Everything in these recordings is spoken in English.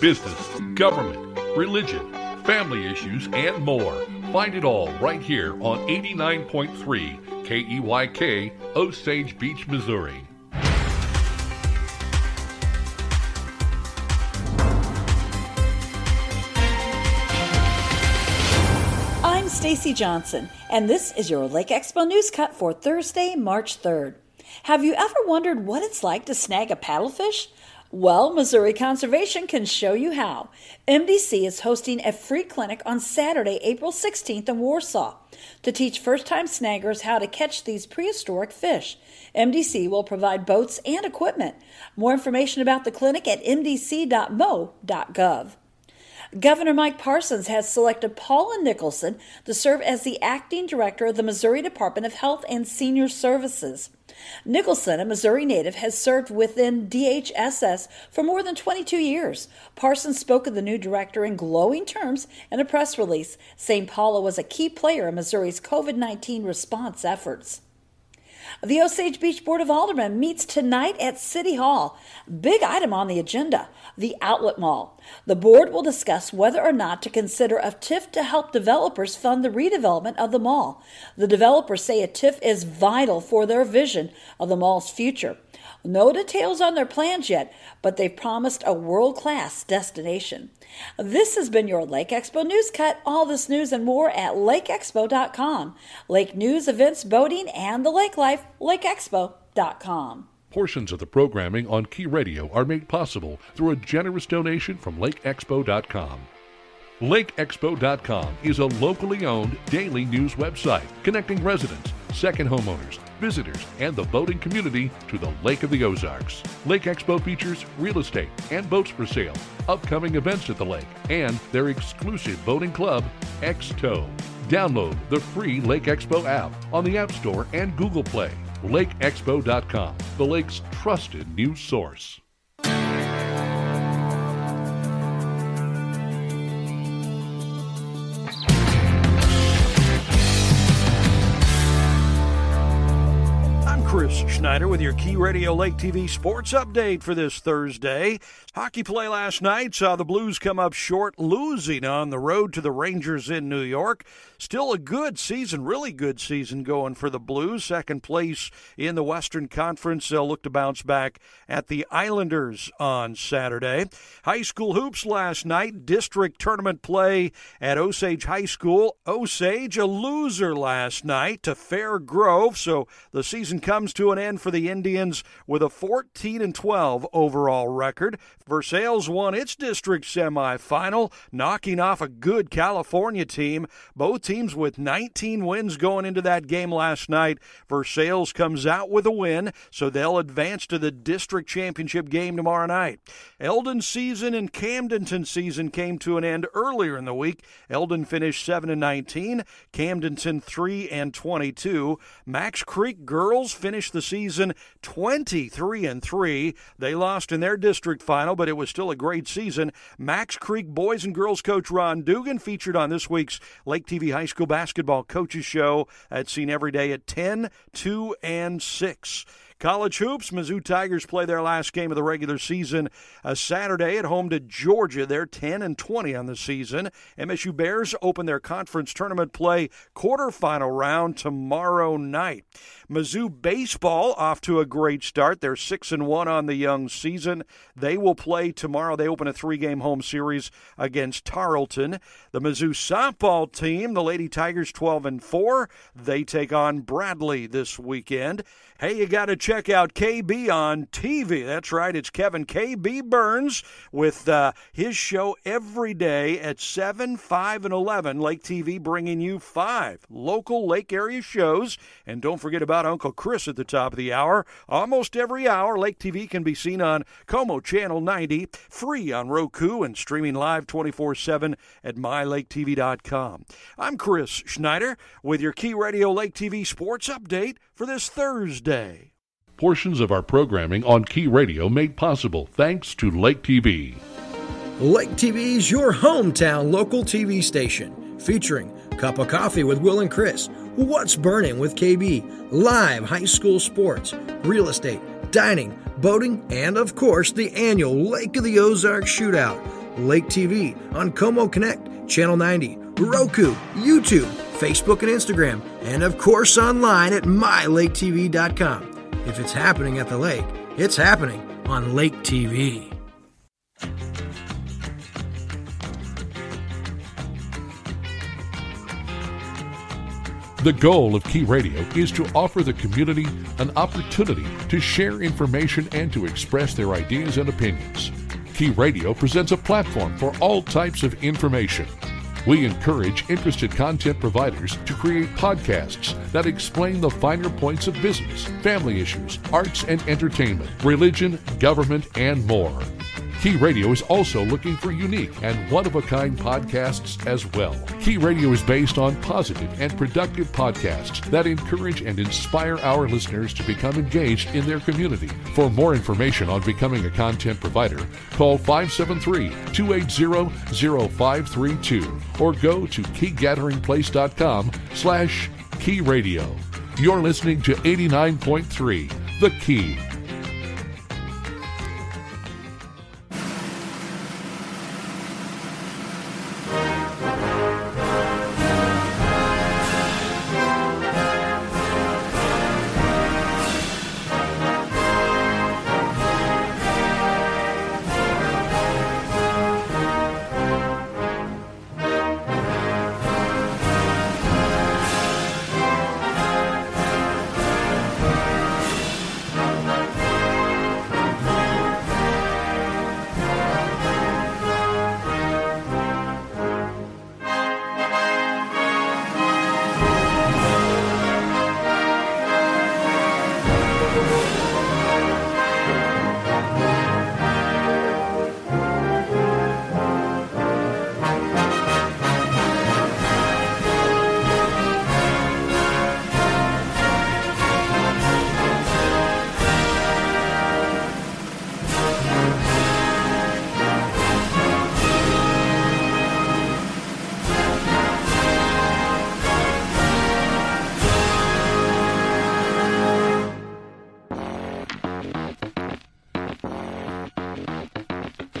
business, government, religion, family issues, and more. Find it all right here on 89.3 KEYK, Osage Beach, Missouri. I'm Stacy Johnson, and this is your Lake Expo News Cut for Thursday, March 3rd. Have you ever wondered what it's like to snag a paddlefish? Well, Missouri Conservation can show you how. MDC is hosting a free clinic on Saturday, April 16th in Warsaw to teach first time snaggers how to catch these prehistoric fish. MDC will provide boats and equipment. More information about the clinic at mdc.mo.gov. Governor Mike Parsons has selected Paula Nickelson to serve as the acting director of the Missouri Department of Health and Senior Services. Nickelson, a Missouri native, has served within DHSS for more than 22 years. Parsons spoke of the new director in glowing terms in a press release, saying Paula was a key player in Missouri's COVID 19 response efforts. The Osage Beach Board of Aldermen meets tonight at City Hall. Big item on the agenda the Outlet Mall. The board will discuss whether or not to consider a TIF to help developers fund the redevelopment of the mall. The developers say a TIF is vital for their vision of the mall's future. No details on their plans yet, but they've promised a world class destination. This has been your Lake Expo News Cut. All this news and more at lakeexpo.com. Lake news, events, boating, and the lake life, lakeexpo.com. Portions of the programming on Key Radio are made possible through a generous donation from LakeExpo.com. LakeExpo.com is a locally owned daily news website connecting residents, second homeowners, visitors, and the boating community to the Lake of the Ozarks. Lake Expo features real estate and boats for sale, upcoming events at the lake, and their exclusive boating club, X-Tow. Download the free Lake Expo app on the App Store and Google Play. LakeExpo.com, the lake's trusted news source. Chris Schneider with your Key Radio Lake TV sports update for this Thursday. Hockey play last night saw the Blues come up short, losing on the road to the Rangers in New York. Still a good season, really good season going for the Blues. Second place in the Western Conference. They'll look to bounce back at the Islanders on Saturday. High school hoops last night, district tournament play at Osage High School. Osage, a loser last night to Fair Grove, so the season comes to an end for the Indians with a 14 and 12 overall record. Versailles won its district semifinal, knocking off a good California team. Both teams with 19 wins going into that game last night. Versailles comes out with a win, so they'll advance to the district championship game tomorrow night. Eldon season and Camdenton season came to an end earlier in the week. Eldon finished 7 and 19, Camdenton 3 and 22. Macks Creek girls finished the season 23 and 3. They lost in their district final, but it was still a great season. Macks Creek boys and girls coach Ron Dugan featured on this week's Lake TV High School Basketball Coaches Show. That's seen every day at 10, 2, and 6. College hoops, Mizzou Tigers play their last game of the regular season a Saturday at home to Georgia. They're 10 and 20 on the season. MSU Bears open their conference tournament play quarterfinal round tomorrow night. Mizzou baseball off to a great start. They're 6 and 1 on the young season. They will play tomorrow. They open a three-game home series against Tarleton. The Mizzou softball team, the Lady Tigers 12 and 4, they take on Bradley this weekend. Hey, you got to check out KB on TV. That's right, it's Kevin KB Burns with uh, his show every day at 7, 5, and 11. Lake TV bringing you five local lake area shows. And don't forget about Uncle Chris at the top of the hour. Almost every hour, Lake TV can be seen on Co-Mo Channel 90, free on Roku, and streaming live 24 7 at mylaketv.com. I'm Chris Schneider with your Key Radio Lake TV sports update for this Thursday. Portions of our programming on Key Radio made possible thanks to Lake TV. Lake TV is your hometown local TV station, featuring Cup of Coffee with Will and Chris, What's Burning with KB, live high school sports, real estate, dining, boating, and of course the annual Lake of the Ozarks Shootout. Lake TV on Co-Mo Connect, Channel 90, Roku, YouTube, Facebook, and Instagram, and of course online at mylaketv.com. If it's happening at the lake, it's happening on Lake TV. The goal of Key Radio is to offer the community an opportunity to share information and to express their ideas and opinions. Key Radio presents a platform for all types of information. We encourage interested content providers to create podcasts that explain the finer points of business, family issues, arts and entertainment, religion, government, and more. Key Radio is also looking for unique and one of a kind podcasts as well. Key Radio is based on positive and productive podcasts that encourage and inspire our listeners to become engaged in their community. For more information on becoming a content provider, call 573 280 0532 or go to keygatheringplace.com slash key radio. You're listening to 89.3 The Key.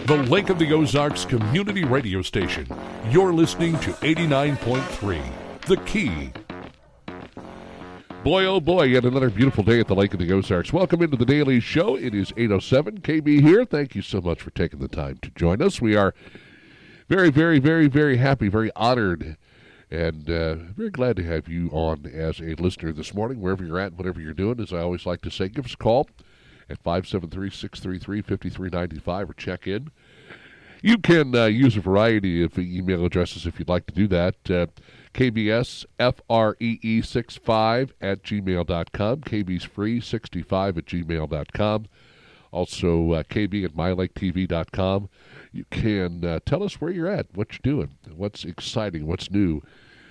The Lake of the Ozarks community radio station. You're listening to 89.3, The Key. Boy, oh boy, yet another beautiful day at the Lake of the Ozarks. Welcome into the Daily Show. It is 8.07, KB here. Thank you so much for taking the time to join us. We are very, very, very, very happy, very honored, and uh, very glad to have you on as a listener this morning, wherever you're at, whatever you're doing. As I always like to say, give us a call at 573-633-5395 or check in. You can uh, use a variety of email addresses if you'd like to do that. Uh, KBSFREE65 at gmail.com. KB's free 65 at gmail.com. Also, uh, KB at mylaketv.com. You can uh, tell us where you're at, what you're doing, what's exciting, what's new.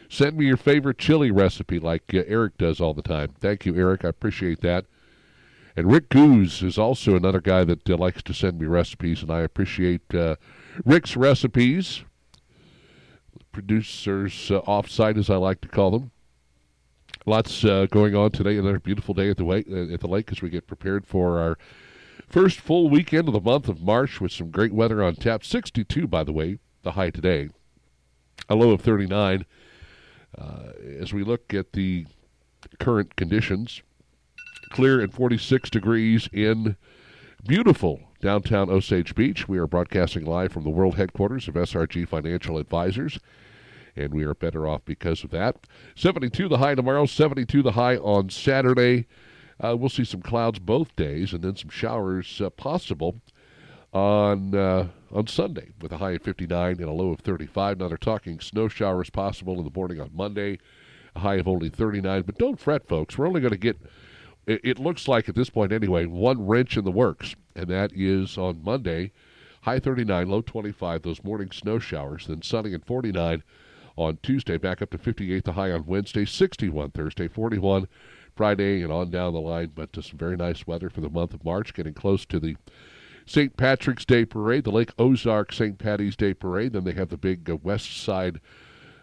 Send me your favorite chili recipe like uh, Eric does all the time. Thank you, Eric. I appreciate that. And Rick Goose is also another guy that uh, likes to send me recipes, and I appreciate uh, Rick's recipes. Producers uh, offsite, as I like to call them. Lots uh, going on today. Another beautiful day at the, uh, at the lake as we get prepared for our first full weekend of the month of March with some great weather on tap. 62, by the way, the high today. A low of 39. Uh, as we look at the current conditions, clear and 46 degrees in beautiful downtown Osage Beach. We are broadcasting live from the world headquarters of SRG Financial Advisors, and we are better off because of that. 72 the high tomorrow, 72 the high on Saturday. Uh, we'll see some clouds both days, and then some showers uh, possible on uh, on Sunday with a high of 59 and a low of 35. Now they're talking snow showers possible in the morning on Monday, a high of only 39. But don't fret, folks. We're only going to get it, it looks like at this point anyway, one wrench in the works, and that is on Monday, high 39, low 25, those morning snow showers, then sunny at 49 on Tuesday, back up to 58 the high on Wednesday, 61 Thursday, 41 Friday, and on down the line. But uh, some very nice weather for the month of March, getting close to the St. Patrick's Day Parade, the Lake Ozark St. Patty's Day Parade. Then they have the big uh, West Side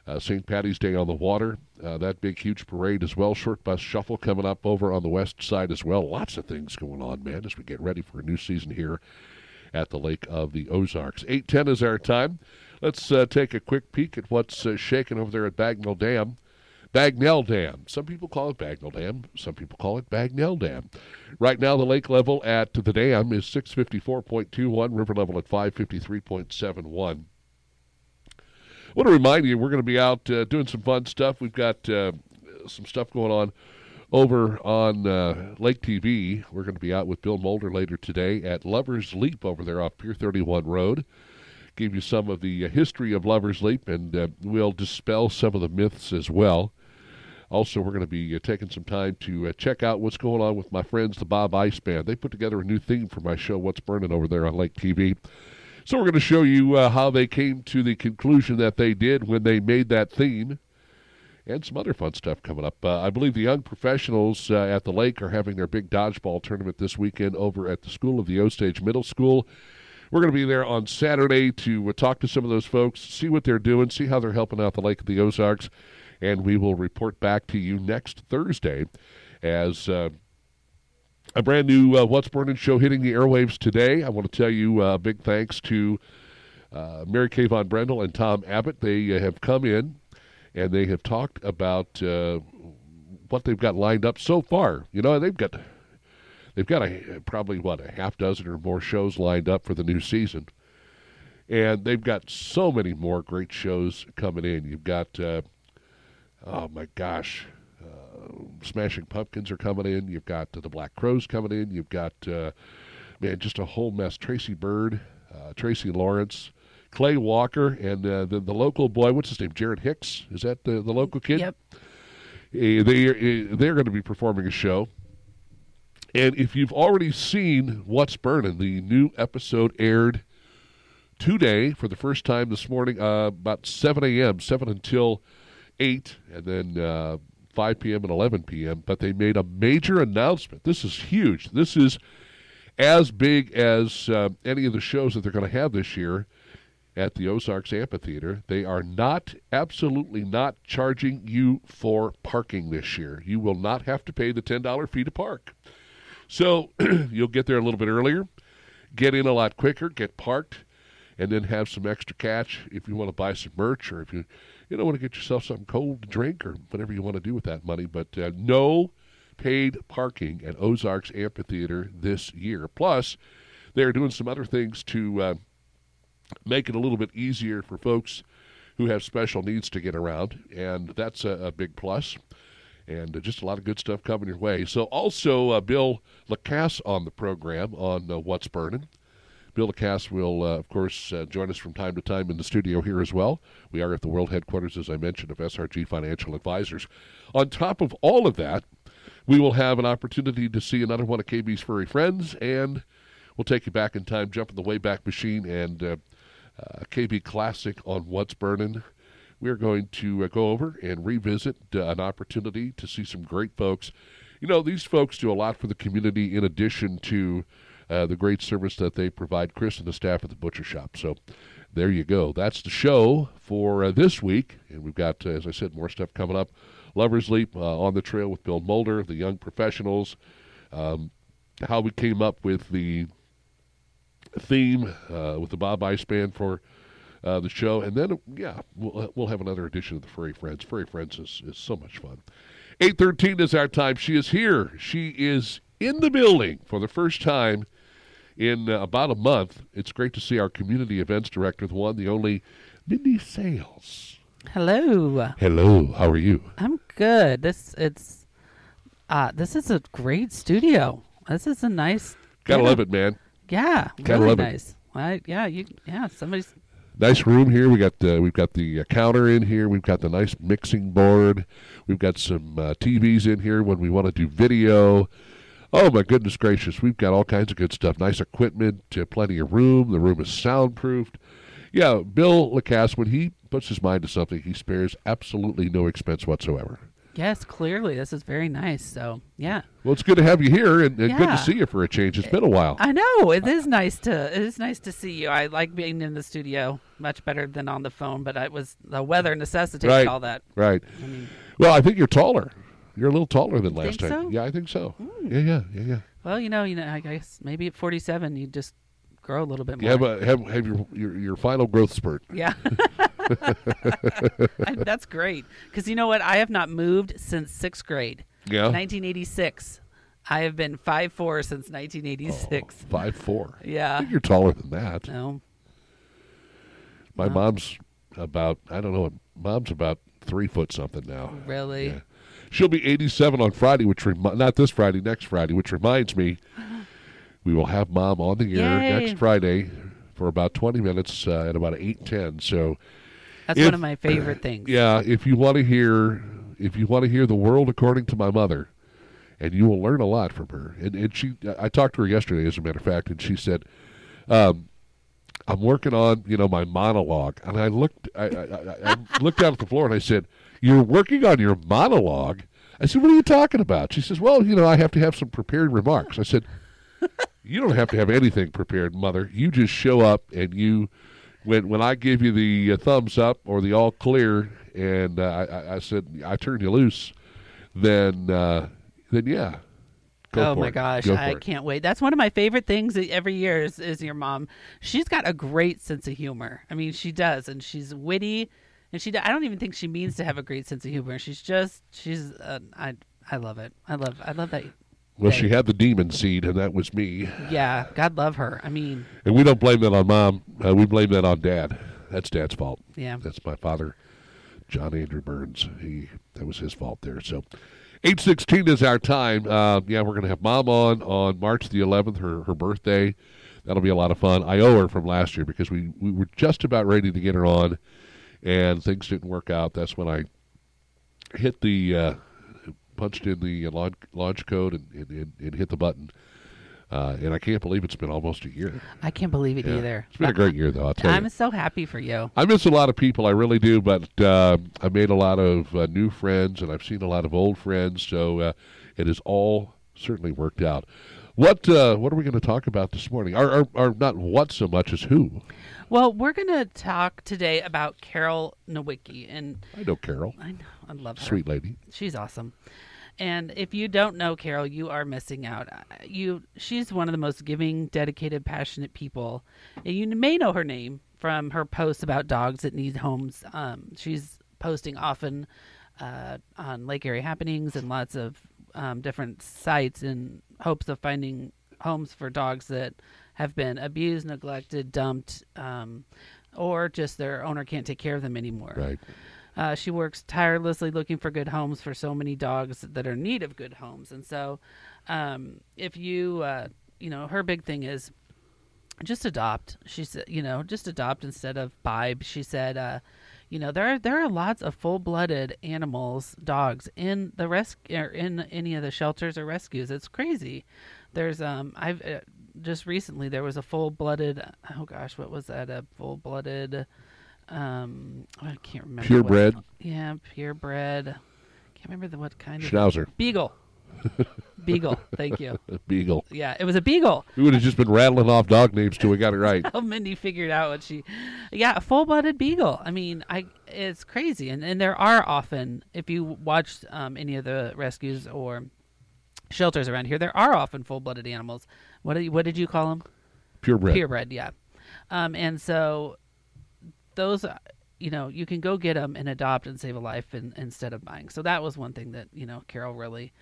uh, St. Patty's Day on the water. Uh, that big, huge parade as well. Short bus shuffle coming up over on the west side as well. Lots of things going on, man, as we get ready for a new season here at the Lake of the Ozarks. 8:10 is our time. Let's uh, take a quick peek at what's uh, shaking over there at Bagnell Dam. Bagnell Dam. Some people call it Bagnell Dam. Some people call it Bagnell Dam. Right now, the lake level at the dam is 654.21, river level at 553.71. Want to remind you, we're going to be out uh, doing some fun stuff. We've got uh, some stuff going on over on uh, Lake TV. We're going to be out with Bill Mulder later today at Lover's Leap over there off Pier 31 Road. Give you some of the uh, history of Lover's Leap, and uh, we'll dispel some of the myths as well. Also, we're going to be uh, taking some time to uh, check out what's going on with my friends, the Bob Ice Band. They put together a new theme for my show, What's Burning, over there on Lake TV. So we're going to show you uh, how they came to the conclusion that they did when they made that theme, and some other fun stuff coming up. Uh, I believe the young professionals uh, at the lake are having their big dodgeball tournament this weekend over at the School of the Osage Middle School. We're going to be there on Saturday to uh, talk to some of those folks, see what they're doing, see how they're helping out the Lake of the Ozarks, and we will report back to you next Thursday as uh, a brand new uh, What's Burning show hitting the airwaves today. I want to tell you uh, big thanks to uh, Mary Kay Von Brendel and Tom Abbott. They uh, have come in and they have talked about uh, what they've got lined up so far. You know, they've got they've got a probably what a half dozen or more shows lined up for the new season, and they've got so many more great shows coming in. You've got uh, oh my gosh. Uh, Smashing Pumpkins are coming in. You've got uh, the Black Crowes coming in. You've got, uh, man, just a whole mess. Tracy Byrd, uh, Tracy Lawrence, Clay Walker, and uh, the, the local boy, what's his name? Jared Hicks. Is that the, the local kid? Yep. they, they're going to be performing a show. And if you've already seen What's Burning, the new episode aired today for the first time this morning, uh, about 7 a.m., 7 until 8, and then uh, 5 p.m. and 11 p.m. But they made a major announcement. This is huge. This is as big as uh, any of the shows that they're going to have this year at the Ozarks Amphitheater. They are not, absolutely not charging you for parking this year. You will not have to pay the $10 fee to park. So you'll get there a little bit earlier, get in a lot quicker, get parked, and then have some extra cash if you want to buy some merch or if you you know want to get yourself something cold to drink or whatever you want to do with that money. But uh, no paid parking at Ozarks Amphitheater this year. Plus, they're doing some other things to uh, make it a little bit easier for folks who have special needs to get around, and that's a, a big plus and uh, just a lot of good stuff coming your way. So, also uh, Bill Lacasse on the program on uh, What's Burning. Bill Lacasse will, uh, of course, uh, join us from time to time in the studio here as well. We are at the world headquarters, as I mentioned, of SRG Financial Advisors. On top of all of that, we will have an opportunity to see another one of KB's furry friends, and we'll take you back in time, jump in the Wayback Machine, and uh, KB Classic on What's Burning we're going to uh, go over and revisit uh, an opportunity to see some great folks. You know, these folks do a lot for the community in addition to uh, the great service that they provide Chris and the staff at the butcher shop. So there you go. That's the show for uh, this week. And we've got, uh, as I said, more stuff coming up. Lover's Leap uh, on the trail with Bill Mulder, the young professionals, um, how we came up with the theme with the Bob Ice Band for uh, the show. And then, yeah, we'll, uh, we'll have another edition of the Furry Friends. Furry Friends is, is so much fun. 8.13 is our time. She is here. She is in the building for the first time in uh, about a month. It's great to see our community events director, the one, the only, Mindi Sales. Hello. Hello. How are you? I'm good. This it's uh this is a great studio. This is a nice Gotta love it, man. Yeah. Gotta really love nice. It. I, yeah, you yeah, somebody's nice room here. We got uh, we've got the uh, counter in here. We've got the nice mixing board. We've got some uh, TVs in here when we want to do video. Oh my goodness gracious! We've got all kinds of good stuff. Nice equipment, uh, plenty of room. The room is soundproofed. Yeah, Bill Lacasse, when he puts his mind to something, he spares absolutely no expense whatsoever. Yes, clearly. This is very nice. So, yeah. Well, it's good to have you here and, and Yeah. good to see you for a change. It's been a while. I know. It is nice to it is nice to see you. I like being in the studio much better than on the phone, but it was the weather necessitated Right. all that. Right. I mean, Well, I think you're taller. You're a little taller than last Think time. so? Yeah, I think so. Hmm. Yeah, yeah, yeah, yeah. well, you know, you know, I guess maybe at 47 you just grow a little bit more. have a, have have your, your your final growth spurt. yeah. That's great. Because you know what? I have not moved since sixth grade. Yeah. 1986. I have been five four since 1986. Five four. I Yeah. think you're taller than that. No. My mom's about I don't know. What mom's about three foot something now. Really? Yeah. She'll be 87 on Friday, which remi- not this Friday, next Friday, which reminds me, we will have Mom on the air Yay. next Friday for about 20 minutes uh, at about 8:10. So That's If- one of my favorite things. yeah, if you want to hear, if you want to hear the world according to my mother, and you will learn a lot from her. And, and she, I talked to her yesterday, as a matter of fact, and she said, um, "I'm working on, you know, my monologue." And I looked, I, I, I, I looked down at the floor, and I said, "You're working on your monologue. I said, "What are you talking about?" She says, "Well, you know, I have to have some prepared remarks." I said, "You don't have to have anything prepared, mother. You just show up and you." when when I give you the uh, thumbs up or the all clear, and uh, I- I, said I turn you loose, then uh, then yeah. Go oh my it. gosh, Go I it. can't wait. That's one of my favorite things every year is, is your mom. She's got a great sense of humor. I mean, she does, and she's witty, and she. I don't even think she means to have a great sense of humor. She's just, she's. Uh, I, I love it. I love, I love that. Well, she had the demon seed, and that was me. Yeah, God love her. I mean, And we don't blame that on mom. Uh, we blame that on dad. That's dad's fault. yeah. That's my father, John Andrew Burns. He that was his fault there. So, eight sixteen is our time. Uh, yeah, we're gonna have mom on on March the eleventh, her her birthday. That'll be a lot of fun. I owe her from last year because we we were just about ready to get her on, and things didn't work out. That's when I hit the uh, punched in the launch, launch code and, and, and, hit the button. Uh, and I can't believe it's been almost a year. I can't believe it Yeah. either. It's been a great year, though. Tell I'm so happy for you. I miss a lot of people. I really do, but uh, I made a lot of uh, new friends, and I've seen a lot of old friends. So uh, it has all certainly worked out. What uh, What are we going to talk about this morning? Or, or, or not what so much as who? Well, we're gonna talk today about Carol Nowicki, and I know Carol, I know I love her. sweet lady. She's awesome. And if you don't know Carol, you are missing out. Uh, You, she's one of the most giving, dedicated, passionate people. And you may know her name from her posts about dogs that need homes. Um, she's posting often uh, on Lake Area happenings and lots of um, different sites in hopes of finding homes for dogs that have been abused, neglected, dumped, um, or just their owner can't take care of them anymore. Right. Uh, she works tirelessly looking for good homes for so many dogs that are in need of good homes. And so, um, if you, uh, you know, her big thing is just adopt. She said, you know, just adopt instead of buy. She said, uh, you know, there are, there are lots of full-blooded animals, dogs in the rescue or in any of the shelters or rescues. It's crazy. There's um, I've uh, just recently there was a full-blooded. Oh gosh, what was that? A full-blooded. Um, I can't remember. Purebred yeah, purebred. Can't remember the what kind of Schnauzer, beagle. beagle. Thank you. Beagle. Yeah, it was a beagle. We would have just been rattling off dog names till we got it right. Oh, Mindi figured out what she. Yeah, a full-blooded beagle. I mean, I it's crazy, and and there are often, if you watch um, any of the rescues or shelters around here, there are often full-blooded animals. What did you, what did you call them? Purebred. purebred yeah um, and so those uh, you know you can go get them and adopt and save a life in, instead of buying so that was one thing that you know carol really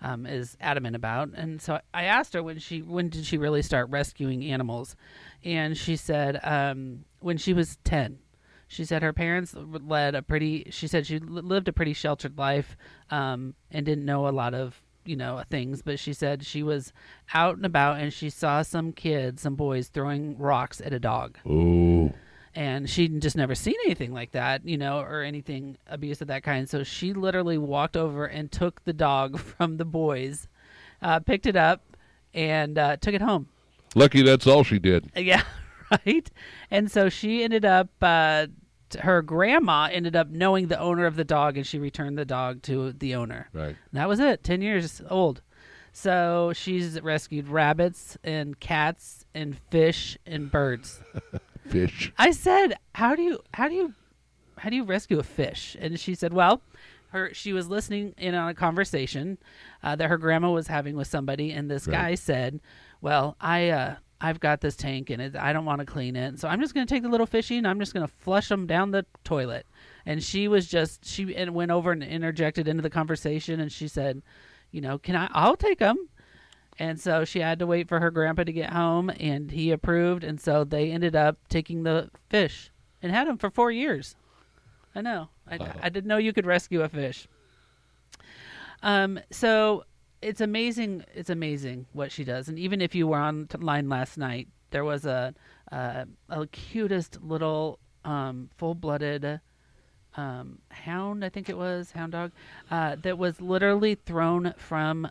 um, is adamant about. And so i asked her when she when did she really start rescuing animals? And she said um, when she was 10 she said her parents led a pretty she said she lived a pretty sheltered life um, and didn't know a lot of you know things. But she said she was out and about and she saw some kids some boys throwing rocks at a dog. Oh, and she'd just never seen anything like that you know or anything abuse of that kind so she literally walked over and took the dog from the boys uh, picked it up and uh, took it home lucky that's all she did. yeah, right. And so she ended up. Uh, her grandma ended up knowing the owner of the dog, and she returned the dog to the owner. Right. And that was it. Ten years old. So she's rescued rabbits and cats and fish and birds. Fish. I said, "How do you? How do you? How do you rescue a fish?" And she said, "Well." Her, she was listening in on a conversation uh, that her grandma was having with somebody, and this Right. guy said, "Well, I uh, I've got this tank and it, I don't want to clean it. So I'm just going to take the little fishy and I'm just going to flush them down the toilet. And she was just, she and went over and interjected into the conversation and she said, you know, can I, I'll take them. And so she had to wait for her grandpa to get home and he approved. And so they ended up taking the fish and had him for four years. I know. I, Wow. I didn't know you could rescue a fish. Um, so it's amazing. It's amazing what she does. And even if you were online last night, there was a a, a cutest little um, full-blooded um, hound. I think it was hound dog uh, that was literally thrown from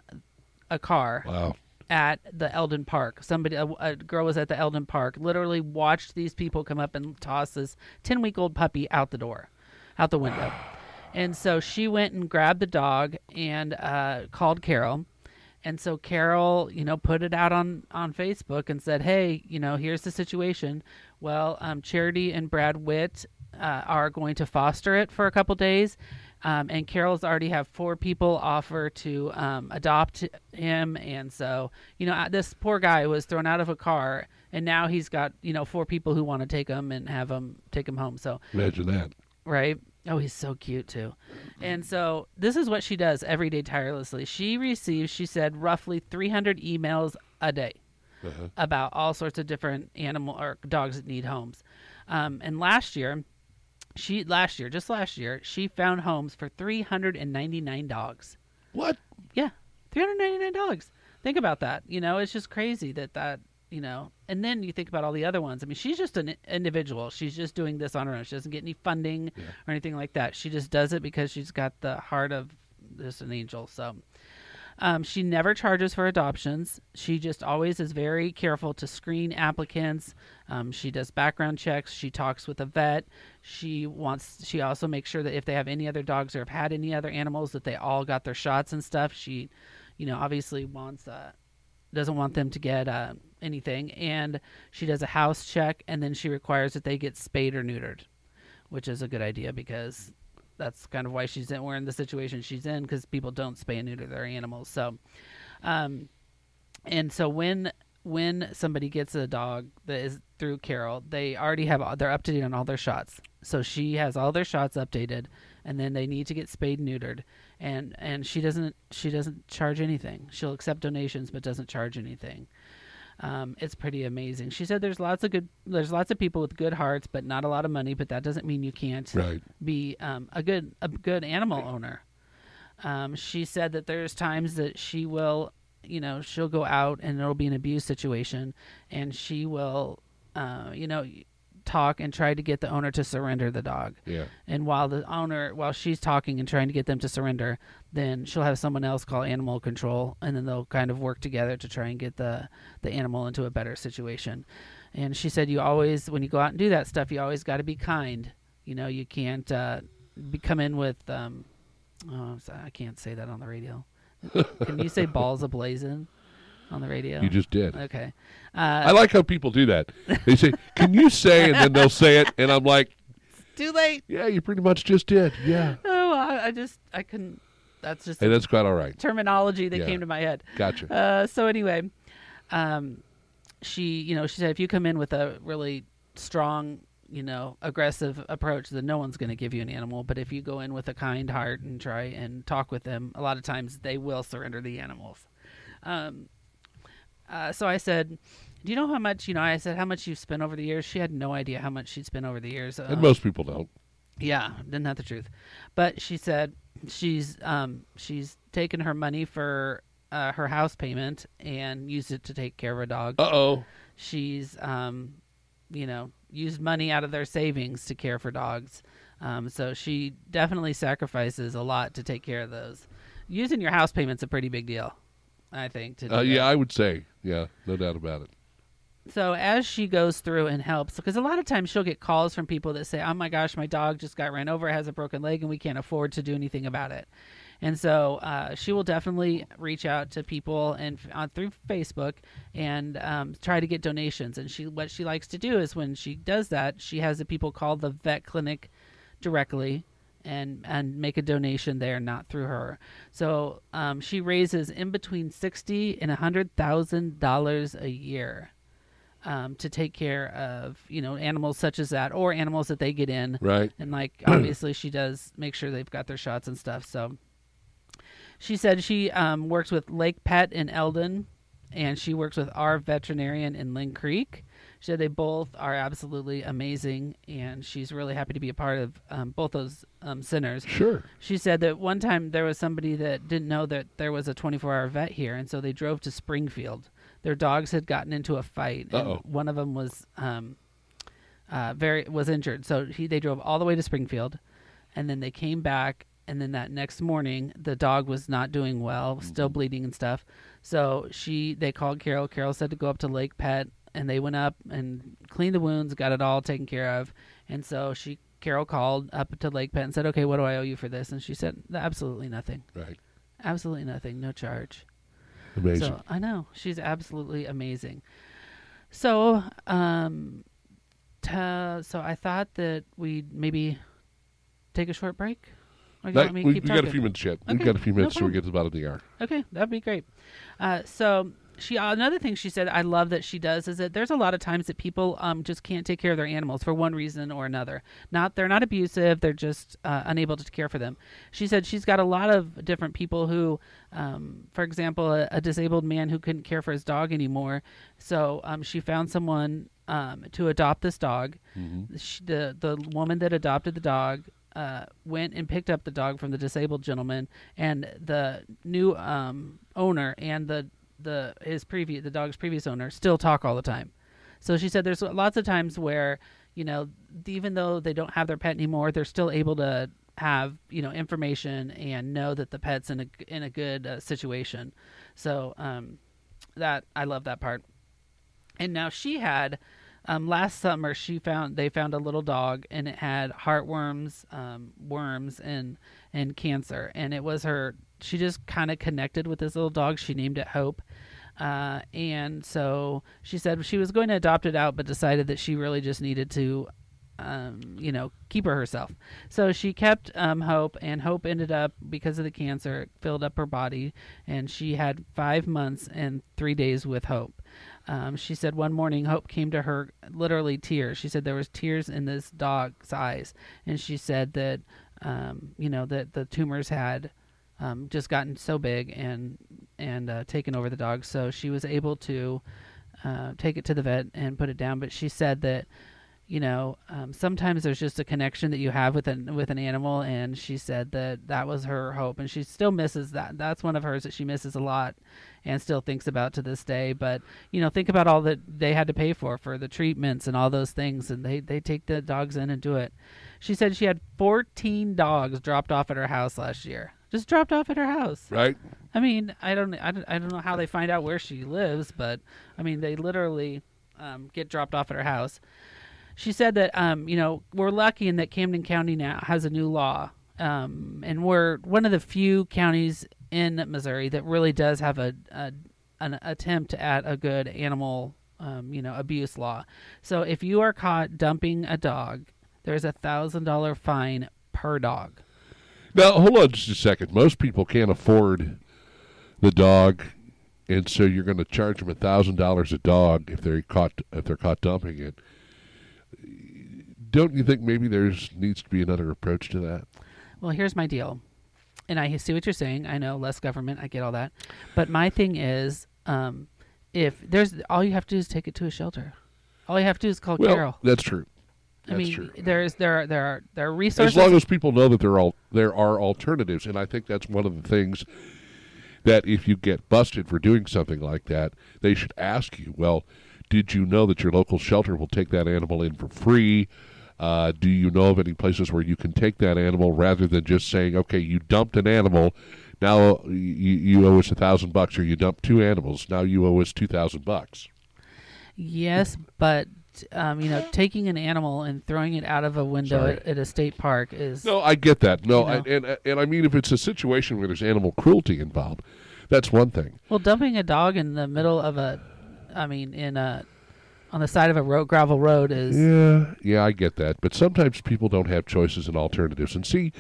a car Wow. at the Eldon Park. Somebody, a, a girl was at the Eldon Park, literally watched these people come up and toss this ten-week-old puppy out the door, out the window. And so she went and grabbed the dog and uh, called Carol. And so Carol, you know, put it out on on Facebook and said, "Hey, you know, here's the situation. Well, um, Charity and Brad Witt uh, are going to foster it for a couple days, um, and Carol's already have four people offer to um, adopt him. And so, you know, this poor guy was thrown out of a car, and now he's got you know four people who want to take him and have him take him home. So Imagine that. right? Oh, he's so cute too. And so this is what she does every day tirelessly. She receives, she said, roughly 300 emails a day Uh-huh. about all sorts of different animal or dogs that need homes. Um, and last year, she last year, just last year, she found homes for 399 dogs. What? Yeah, 399 dogs. Think about that. You know, it's just crazy that that, you know, and then you think about all the other ones. I mean, she's just an individual. She's just doing this on her own. She doesn't get any funding or anything like that. She just does it because she's got the heart of just an angel. So, um, she never charges for adoptions. She just always is very careful to screen applicants. Um, she does background checks. She talks with a vet. She wants. She also makes sure that if they have any other dogs or have had any other animals, that they all got their shots and stuff. She, you know, obviously wants. Uh, doesn't want them to get uh, anything, and she does a house check, and then she requires that they get spayed or neutered, which is a good idea because that's kind of why she's in. We're in the situation she's in because people don't spay and neuter their animals. So, um, and so when when somebody gets a dog that is through Carol, they already have they're up to date on all their shots. So she has all their shots updated, and then they need to get spayed neutered. And and she doesn't she doesn't charge anything. She'll accept donations but doesn't charge anything. Um, it's pretty amazing. She said there's lots of good there's lots of people with good hearts, but not a lot of money. But that doesn't mean you can't Right. be um, a good a good animal owner. Um, she said that there's times that she will, you know, she'll go out and it'll be an abuse situation, and she will, uh, you know, talk and try to get the owner to surrender the dog. Yeah. And while the owner, while she's talking and trying to get them to surrender, then she'll have someone else call animal control, and then they'll kind of work together to try and get the the animal into a better situation. And she said, you always, when you go out and do that stuff, you always got to be kind. You know, you can't uh, be, come in with. Um, oh, so- I can't say that on the radio. Can you say balls ablazing on the radio? You just did. okay. I Uh, like how people do that. They say, "Can you say?" and then they'll say it, and I'm like, too late. "Yeah, you pretty much just did." Yeah. Oh, I, I just I couldn't. That's just Hey, that's quite all right. terminology that Yeah. came to my head. Gotcha. Uh, so anyway, um, she, you know, she said if you come in with a really strong, you know, aggressive approach, then no one's going to give you an animal. But if you go in with a kind heart and try and talk with them, a lot of times they will surrender the animals. Um, uh, so I said, "Do you know how much? You know, I said how much you've spent over the years." She had no idea how much she'd spent over the years. and Um, most people don't. yeah, didn't have the truth, but she said she's um she's taken her money for uh, her house payment and used it to take care of a dog. Uh oh. She's um you know used money out of their savings to care for dogs. Um, so she definitely sacrifices a lot to take care of those. Using your house payment's a pretty big deal, I think. To do Uh, yeah. I would say. Yeah, no doubt about it. So as she goes through and helps, because a lot of times she'll get calls from people that say, "Oh my gosh, my dog just got ran over, has a broken leg, and we can't afford to do anything about it." And so uh, she will definitely reach out to people and uh, through Facebook and um, try to get donations. And she, what she likes to do is when she does that, she has the people call the vet clinic directly and and make a donation there, not through her. So um, she raises in between sixty and a hundred thousand dollars a year um, to take care of you know animals such as that or animals that they get in Right. and like obviously she does make sure they've got their shots and stuff so she said she um, works with lake pet in eldon and she works with our veterinarian in linn creek she said they both are absolutely amazing and she's really happy to be a part of um, both those um, centers Sure. she said that one time there was somebody that didn't know that there was a 24 hour vet here, and so they drove to Springfield. Their dogs had gotten into a fight, and Uh-oh. one of them was um, uh, very was injured. So he they drove all the way to Springfield, and then they came back, and then that next morning the dog was not doing well, still bleeding and stuff. So she they called Carol. Carol said to go up to Lake Pet, and they went up and cleaned the wounds, got it all taken care of, and so she. Carol called up to Lake Pet and said, "Okay, what do I owe you for this?" And she said, "Absolutely nothing. Right. Absolutely nothing. No charge." Amazing. So I know she's absolutely amazing. So, um, so I thought that we'd maybe take a short break. Or you That- want me to we we got a few minutes yet. We've got a few no minutes till we get to the bottom of the hour. Okay, that'd be great. Uh, so she another thing she said I love that she does is that there's a lot of times that people um just can't take care of their animals for one reason or another. Not they're not abusive, they're just uh, unable to care for them. She said she's got a lot of different people who, um, for example, a, a disabled man who couldn't care for his dog anymore, so um, she found someone um, to adopt this dog. She, the the woman that adopted the dog uh, went and picked up the dog from the disabled gentleman, and the new um, owner and the the his previous the dog's previous owner still talk all the time. So she said there's lots of times where you know even though they don't have their pet anymore, they're still able to have you know information and know that the pet's in a in a good uh, situation. So um, that I love that part. And now she had um, last summer she found they found a little dog and it had heartworms, um, worms, and and cancer. And it was her. She just kind of connected with this little dog. She named it Hope. Uh, and so she said she was going to adopt it out, but decided that she really just needed to, um, you know, keep her herself. So she kept um, Hope, and Hope ended up because of the cancer filled up her body, and she had five months and three days with Hope. Um, she said one morning Hope came to her literally tears. She said there was tears in this dog's eyes, and she said that um, you know that the tumors had um, just gotten so big and and uh, taken over the dog. So she was able to uh, take it to the vet and put it down. But she said that you know um, sometimes there's just a connection that you have with an with an animal, and she said that that was her hope, and she still misses that. That's one of hers that she misses a lot, and still thinks about to this day. But you know, think about all that they had to pay for for the treatments and all those things, and they they take the dogs in and do it. She said she had 14 dogs dropped off at her house last year. Just dropped off at her house. Right. I mean, I don't, I don't, I don't know how they find out where she lives, but I mean, they literally um, get dropped off at her house. She said that, um, you know, we're lucky in that Camden County now has a new law, um, and we're one of the few counties in Missouri that really does have a, a an attempt at a good animal, um, you know, abuse law. So if you are caught dumping a dog, there's a thousand dollar fine per dog. Now, hold on just a second. Most people can't afford the dog, and so you're going to charge them a thousand dollars a dog if they're caught if they're caught dumping it. Don't you think maybe there's needs to be another approach to that? Well, here's my deal. And I see what you're saying. I know less government. I get all that. But my thing is, um, if there's all you have to do is take it to a shelter. All you have to do is call Well, Carol. that's true. I That's mean, true. there's there are there are there are resources. As long as people know that there are there are alternatives, and I think that's one of the things that if you get busted for doing something like that, they should ask you. Well, did you know that your local shelter will take that animal in for free? Uh, do you know of any places where you can take that animal rather than just saying, "Okay, you dumped an animal, now you, you owe us a thousand bucks," or you dumped two animals, now you owe us two thousand bucks? yes, but um, you know, taking an animal and throwing it out of a window at, at a state park is No, I get that. No, You I, and and I mean if it's a situation where there's animal cruelty involved, that's one thing. well dumping a dog in the middle of a, I mean, in a on the side of a road gravel road is Yeah, yeah, I get that. But sometimes people don't have choices and alternatives. And see,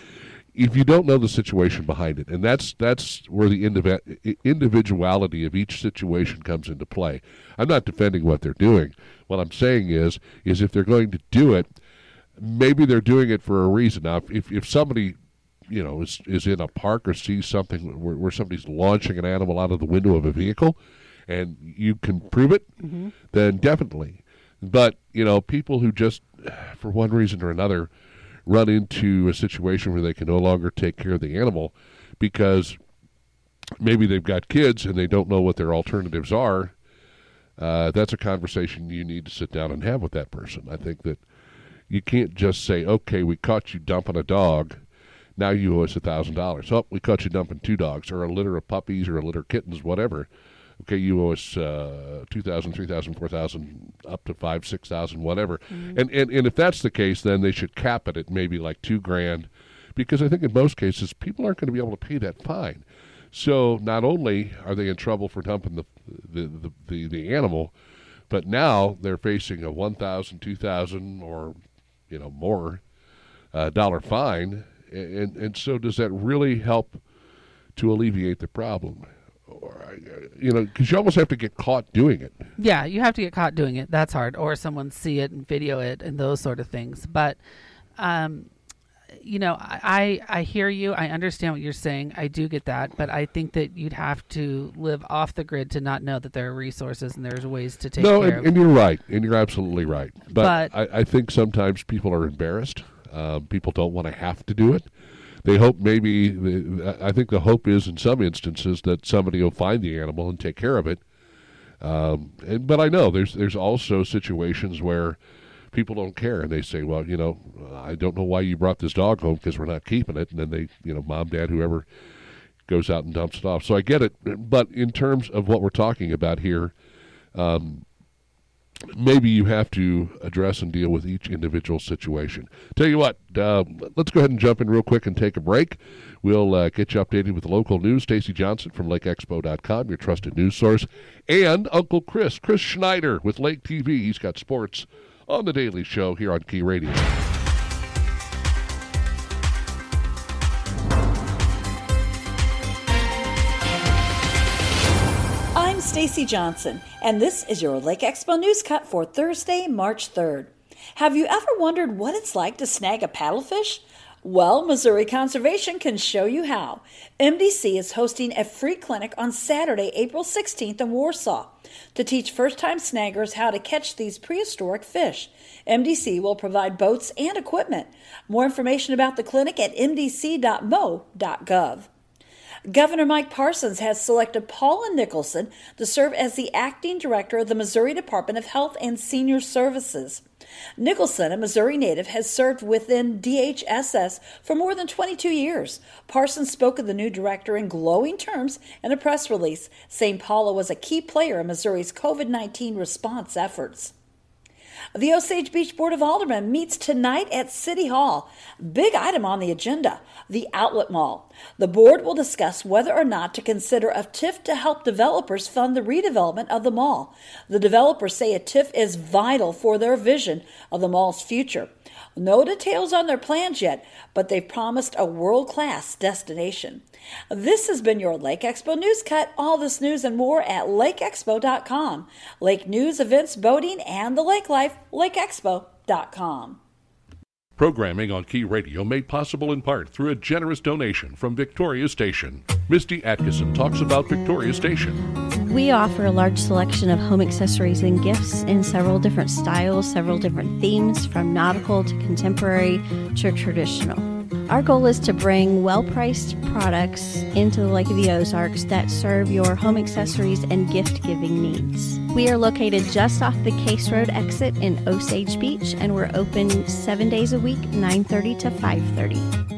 if you don't know the situation behind it, and that's that's where the indiv- individuality of each situation comes into play. I'm not defending what they're doing. What I'm saying is, is if they're going to do it, maybe they're doing it for a reason. Now, if if somebody you know is is in a park or sees something where, where somebody's launching an animal out of the window of a vehicle, and you can prove it, mm-hmm. then definitely. But you know, people who just for one reason or another run into a situation where they can no longer take care of the animal because maybe they've got kids and they don't know what their alternatives are. Uh, that's a conversation you need to sit down and have with that person. I think that you can't just say, "Okay, we caught you dumping a dog." Now you owe us a thousand dollars. Oh, we caught you dumping two dogs, or a litter of puppies, or a litter of kittens, whatever. Okay, you owe us uh, two thousand, three thousand, four thousand, up to five, six thousand, whatever. Mm-hmm. And, and and if that's the case, then they should cap it at maybe like two grand, because I think in most cases people aren't going to be able to pay that fine. So not only are they in trouble for dumping the the the, the, the animal, but now they're facing a one thousand, two thousand, or you know more uh, dollar fine and and so does that really help to alleviate the problem? Or you know, because you almost have to get caught doing it. Yeah, you have to get caught doing it. That's hard, or someone see it and video it and those sort of things. But, um, you know, I I hear you. I understand what you're saying. I do get that, but I think that you'd have to live off the grid to not know that there are resources and there's ways to take no, care and, of. and you're right, and you're absolutely right. But, But- I, I think sometimes people are embarrassed. Uh, people don't want to have to do it. They hope maybe. I think the hope is in some instances that somebody will find the animal and take care of it. Um, and, but I know there's there's also situations where people don't care and they say, well, you know, I don't know why you brought this dog home because we're not keeping it, and then they, you know, mom, dad, whoever goes out and dumps it off. So I get it, but in terms of what we're talking about here, um, maybe you have to address and deal with each individual situation. Tell you what, uh, let's go ahead and jump in real quick and take a break. We'll uh, get you updated with local news. Stacy Johnson from LakeExpo.com, your trusted news source, and Uncle Chris, Chris Schneider with Lake TV. He's got sports on the Daily Show here on Key Radio. Stacy Johnson, and this is your Lake Expo News Cut for Thursday, March 3rd. Have you ever wondered what it's like to snag a paddlefish? Well, Missouri Conservation can show you how. MDC is hosting a free clinic on Saturday, April 16th in Warsaw to teach first time snaggers how to catch these prehistoric fish. MDC will provide boats and equipment. More information about the clinic at mdc.mo.gov. Governor Mike Parsons has selected Paula Nickelson to serve as the acting director of the Missouri Department of Health and Senior Services. Nickelson, a Missouri native, has served within DHSS for more than 22 years. Parsons spoke of the new director in glowing terms in a press release, saying Paula was a key player in Missouri's COVID 19 response efforts. The Osage Beach Board of Aldermen meets tonight at City Hall. Big item on the agenda the Outlet Mall. The board will discuss whether or not to consider a TIF to help developers fund the redevelopment of the mall. The developers say a TIF is vital for their vision of the mall's future. No details on their plans yet, but they've promised a world class destination. This has been your Lake Expo News Cut. All this news and more at lakeexpo.com. Lake news, events, boating, and the lake life, lakeexpo.com. Programming on Key Radio made possible in part through a generous donation from Victoria Station. Misty Atkinson talks about Victoria Station. We offer a large selection of home accessories and gifts in several different styles, several different themes, from nautical to contemporary to traditional. Our goal is to bring well priced products into the Lake of the Ozarks that serve your home accessories and gift giving needs. We are located just off the Case Road exit in Osage Beach and we're open seven days a week, 9.30 to 5.30.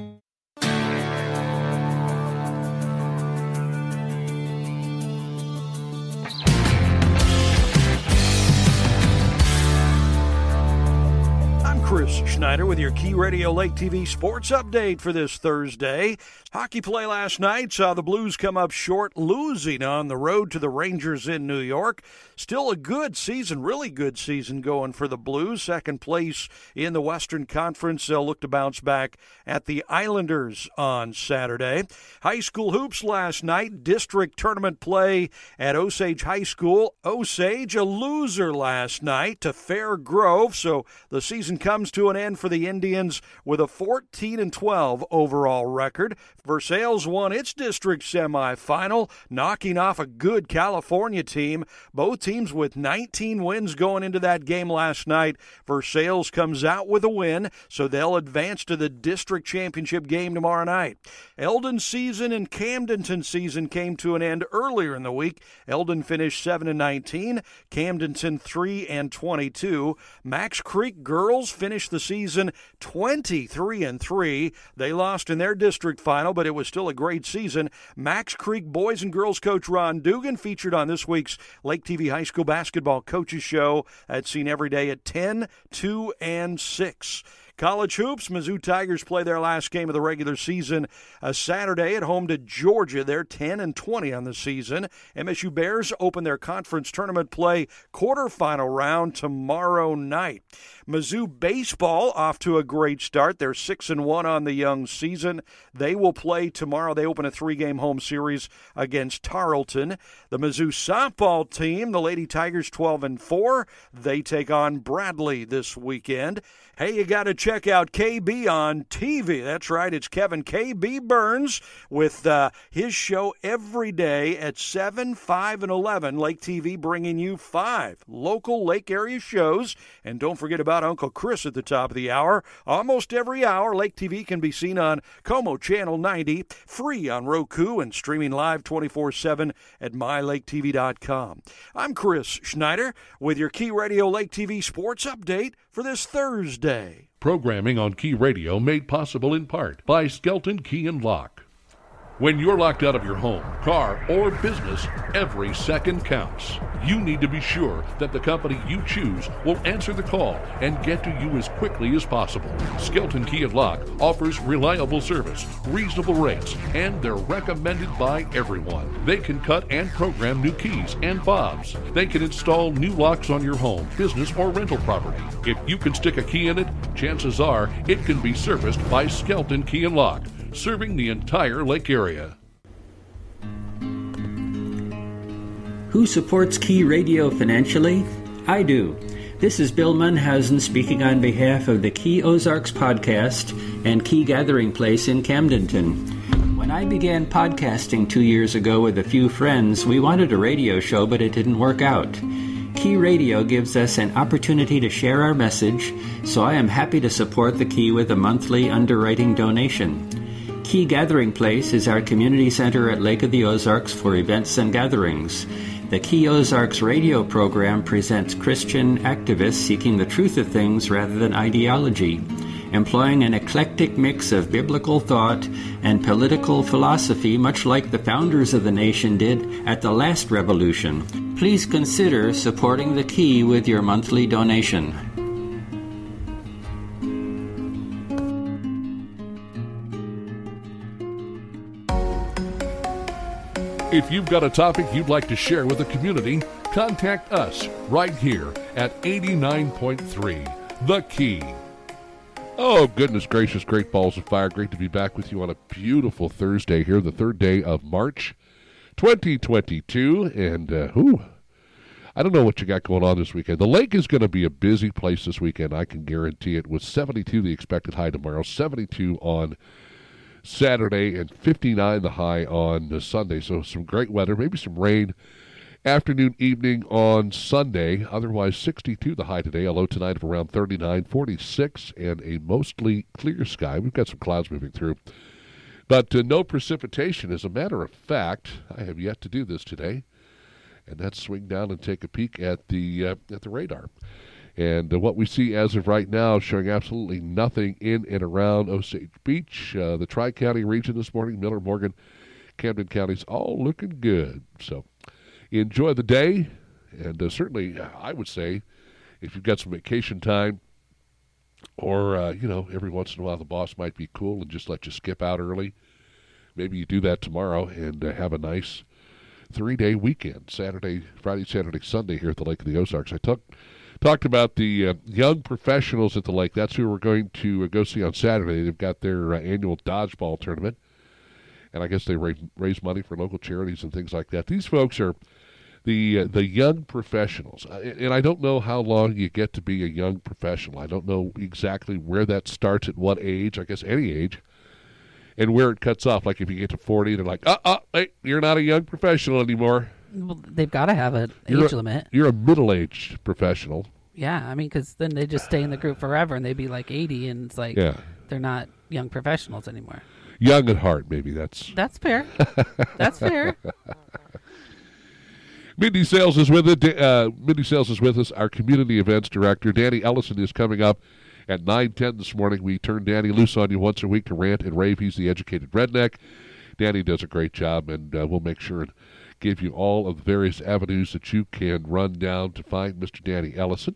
Schneider with your Key Radio Lake TV sports update for this Thursday. Hockey play last night saw the Blues come up short, losing on the road to the Rangers in New York. Still a good season, really good season going for the Blues. Second place in the Western Conference. They'll look to bounce back at the Islanders on Saturday. High school hoops last night, district tournament play at Osage High School. Osage, a loser last night to Fair Grove, so the season comes to an end for the Indians with a 14 and 12 overall record. Versailles won its district semifinal, knocking off a good California team. Both teams with 19 wins going into that game last night. Versailles comes out with a win, so they'll advance to the district championship game tomorrow night. Eldon season and Camdenton season came to an end earlier in the week. Eldon finished 7 and 19, Camdenton 3 and 22. Macks Creek girls finished the season 23 and 3. They lost in their district final, but it was still a great season. Macks Creek boys and girls coach Ron Dugan featured on this week's Lake TV High School Basketball Coaches Show. That's seen every day at 10, 2, and 6. College hoops, Mizzou Tigers play their last game of the regular season a Saturday at home to Georgia. They're 10 and 20 on the season. MSU Bears open their conference tournament play quarterfinal round tomorrow night. Mizzou baseball off to a great start. They're 6 and 1 on the young season. They will play tomorrow. They open a three-game home series against Tarleton. The Mizzou softball team, the Lady Tigers 12 and 4. They take on Bradley this weekend. Hey, you got to check out KB on TV. That's right, it's Kevin KB Burns with uh, his show every day at 7, 5, and 11. Lake TV bringing you five local lake area shows. And don't forget about Uncle Chris at the top of the hour. Almost every hour, Lake TV can be seen on Co-Mo Channel 90, free on Roku, and streaming live 24 7 at mylaketv.com. I'm Chris Schneider with your Key Radio Lake TV sports update for this Thursday. Programming on Key Radio made possible in part by Skelton Key and Lock. When you're locked out of your home, car, or business, every second counts. You need to be sure that the company you choose will answer the call and get to you as quickly as possible. Skelton Key and Lock offers reliable service, reasonable rates, and they're recommended by everyone. They can cut and program new keys and fobs. They can install new locks on your home, business, or rental property. If you can stick a key in it, chances are it can be serviced by Skelton Key and Lock serving the entire lake area. Who supports Key Radio financially? I do. This is Bill Munhausen speaking on behalf of the Key Ozarks podcast and Key Gathering Place in Camdenton. When I began podcasting two years ago with a few friends, we wanted a radio show, but it didn't work out. Key Radio gives us an opportunity to share our message, so I am happy to support the Key with a monthly underwriting donation. Key Gathering Place is our community center at Lake of the Ozarks for events and gatherings. The Key Ozarks radio program presents Christian activists seeking the truth of things rather than ideology, employing an eclectic mix of biblical thought and political philosophy, much like the founders of the nation did at the last revolution. Please consider supporting the Key with your monthly donation. If you've got a topic you'd like to share with the community, contact us right here at 89.3 The Key. Oh, goodness gracious, great balls of fire. Great to be back with you on a beautiful Thursday here, the third day of March 2022. And, uh, I don't know what you got going on this weekend. The lake is going to be a busy place this weekend, I can guarantee it, with 72 the expected high tomorrow, 72 on Saturday, and 59 the high on Sunday. So some great weather, maybe some rain afternoon, evening on Sunday. Otherwise, 62 the high today, a low tonight of around 39, 46, and a mostly clear sky. We've got some clouds moving through. But uh, no precipitation. As a matter of fact, I have yet to do this today, and that's swing down and take a peek at the uh, at the radar. And uh, what we see as of right now showing absolutely nothing in and around Osage Beach, uh, the Tri County region this morning, Miller, Morgan, Camden counties, all looking good. So enjoy the day. And uh, certainly, I would say, if you've got some vacation time or uh, you know, every once in a while the boss might be cool and just let you skip out early. Maybe you do that tomorrow and uh, have a nice three-day weekend: Saturday, Friday, Saturday, Sunday here at the Lake of the Ozarks. I took talked about the uh, young professionals at the lake. That's who we're going to uh, go see on Saturday. They've got their uh, annual dodgeball tournament, and I guess they raise, raise money for local charities and things like that. These folks are the uh, the young professionals, uh, and I don't know how long you get to be a young professional. I don't know exactly where that starts at what age. I guess any age. And where it cuts off, like if you get to 40, they're like, uh, uh, hey, you're not a young professional anymore. Well, they've got to have an You're age a- limit. You're a middle-aged professional. Yeah, I mean, because then they just stay in the group forever, and they'd be like 80, and it's like Yeah. they're not young professionals anymore. Young at heart, maybe that's That's fair. That's fair. Mindi Sales is with it. Uh, Mindi Sales is with us. Our community events director, Danny Ellison, is coming up at nine ten this morning. We turn Danny loose on you once a week to rant and rave. He's the educated redneck. Danny does a great job, and uh, we'll make sure and give you all of the various avenues that you can run down to find Mr. Danny Ellison.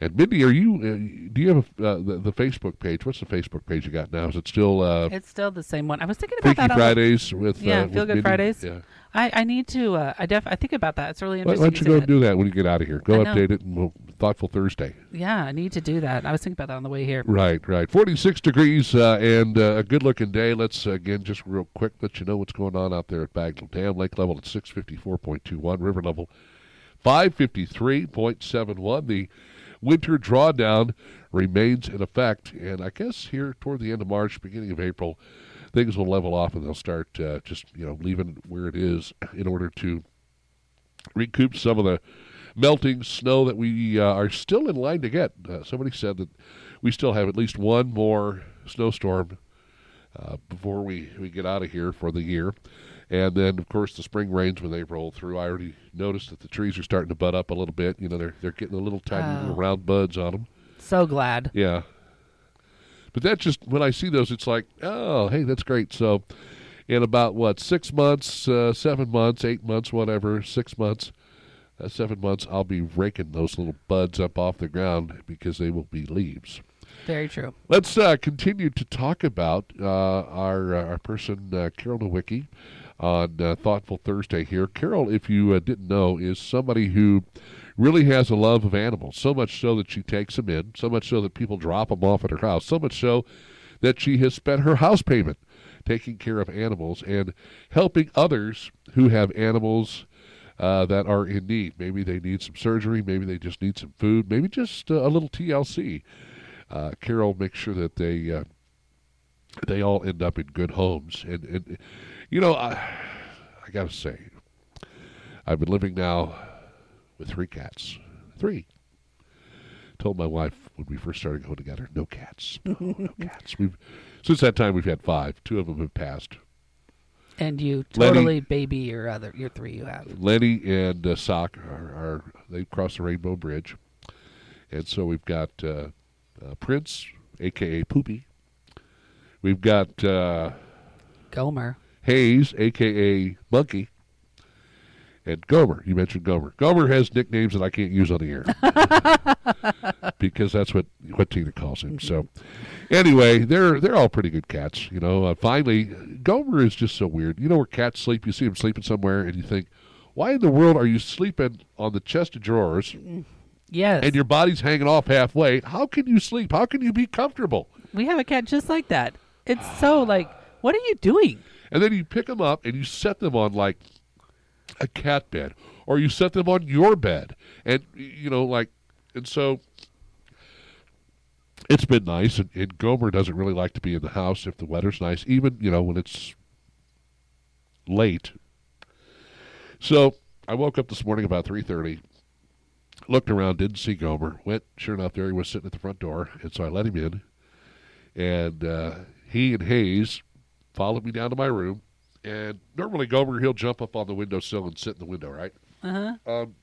And Mindi, are you? Uh, do you have uh, the, the Facebook page? What's the Facebook page you got now? Is it still uh, it's still the same one. I was thinking about Freaky that. Fridays with yeah, uh, with Feel Good Mindi? Fridays. Yeah. I, I need to. Uh, I def. I think about that. It's really Why, interesting. why don't you go that. do that when you get out of here? Go I know. update it, and we'll thoughtful Thursday. Yeah, I need to do that. I was thinking about that on the way here. Right, right. 46 degrees uh, and uh, a good looking day. Let's, uh, again, just real quick let you know what's going on out there at Bagnell Dam. Lake level at 654.21, river level 553.71. The winter drawdown remains in effect, and I guess here toward the end of March, beginning of April, things will level off and they'll start uh, just, you know, leaving where it is in order to recoup some of the melting snow that we uh, are still in line to get. Uh, somebody said that we still have at least one more snowstorm uh, before we, we get out of here for the year. And then, of course, the spring rains when they roll through. I already noticed that the trees are starting to bud up a little bit. You know, they're they're getting a little tiny little Oh. round buds on them. So glad. Yeah. But that just when I see those, it's like, oh, hey, that's great. So, in about what six months, uh, seven months, eight months, whatever, six months, uh, seven months, I'll be raking those little buds up off the ground because they will be leaves. Very true. Let's uh, continue to talk about uh, our uh, our person uh, Carol Nowicki on uh, Thoughtful Thursday here. Carol, if you uh, didn't know, is somebody who really has a love of animals. So much so that she takes them in. So much so that people drop them off at her house. So much so that she has spent her house payment taking care of animals and helping others who have animals uh, that are in need. Maybe they need some surgery. Maybe they just need some food. Maybe just uh, a little TLC. Uh, Carol makes sure that they uh, they all end up in good homes. And, and you know, I, I got to say, I've been living now with three cats. Three. Told my wife when we first started going together, no cats, no, no cats. We've since that time we've had five. Two of them have passed. And you totally baby your other your three you have. Lenny and uh, Sock are, are they crossed the Rainbow Bridge, and so we've got uh, uh, Prince, aka Poopy. We've got uh, Gomer. Hayes, aka Monkey, and Gomer. You mentioned Gomer. Gomer has nicknames that I can't use on the air because that's what what Tina calls him. So, anyway, they're they're all pretty good cats. You know. Uh, finally, Gomer is just so weird. You know where cats sleep? You see them sleeping somewhere, and you think, why in the world are you sleeping on the chest of drawers Yes. and your body's hanging off halfway? How can you sleep? How can you be comfortable? we have a cat just like that. It's so like, what are you doing? And then you pick them up and you set them on like a cat bed, or you set them on your bed, and you know, like, and so it's been nice. And, and Gomer doesn't really like to be in the house if the weather's nice, even you know when it's late. So I woke up this morning about three thirty. Looked around, didn't see Gomer. Went, sure enough, there he was sitting at the front door, and so I let him in. And uh, he and Hayes followed me down to my room. And normally Gomer, he'll jump up on the windowsill and sit in the window, right? Uh huh. Um,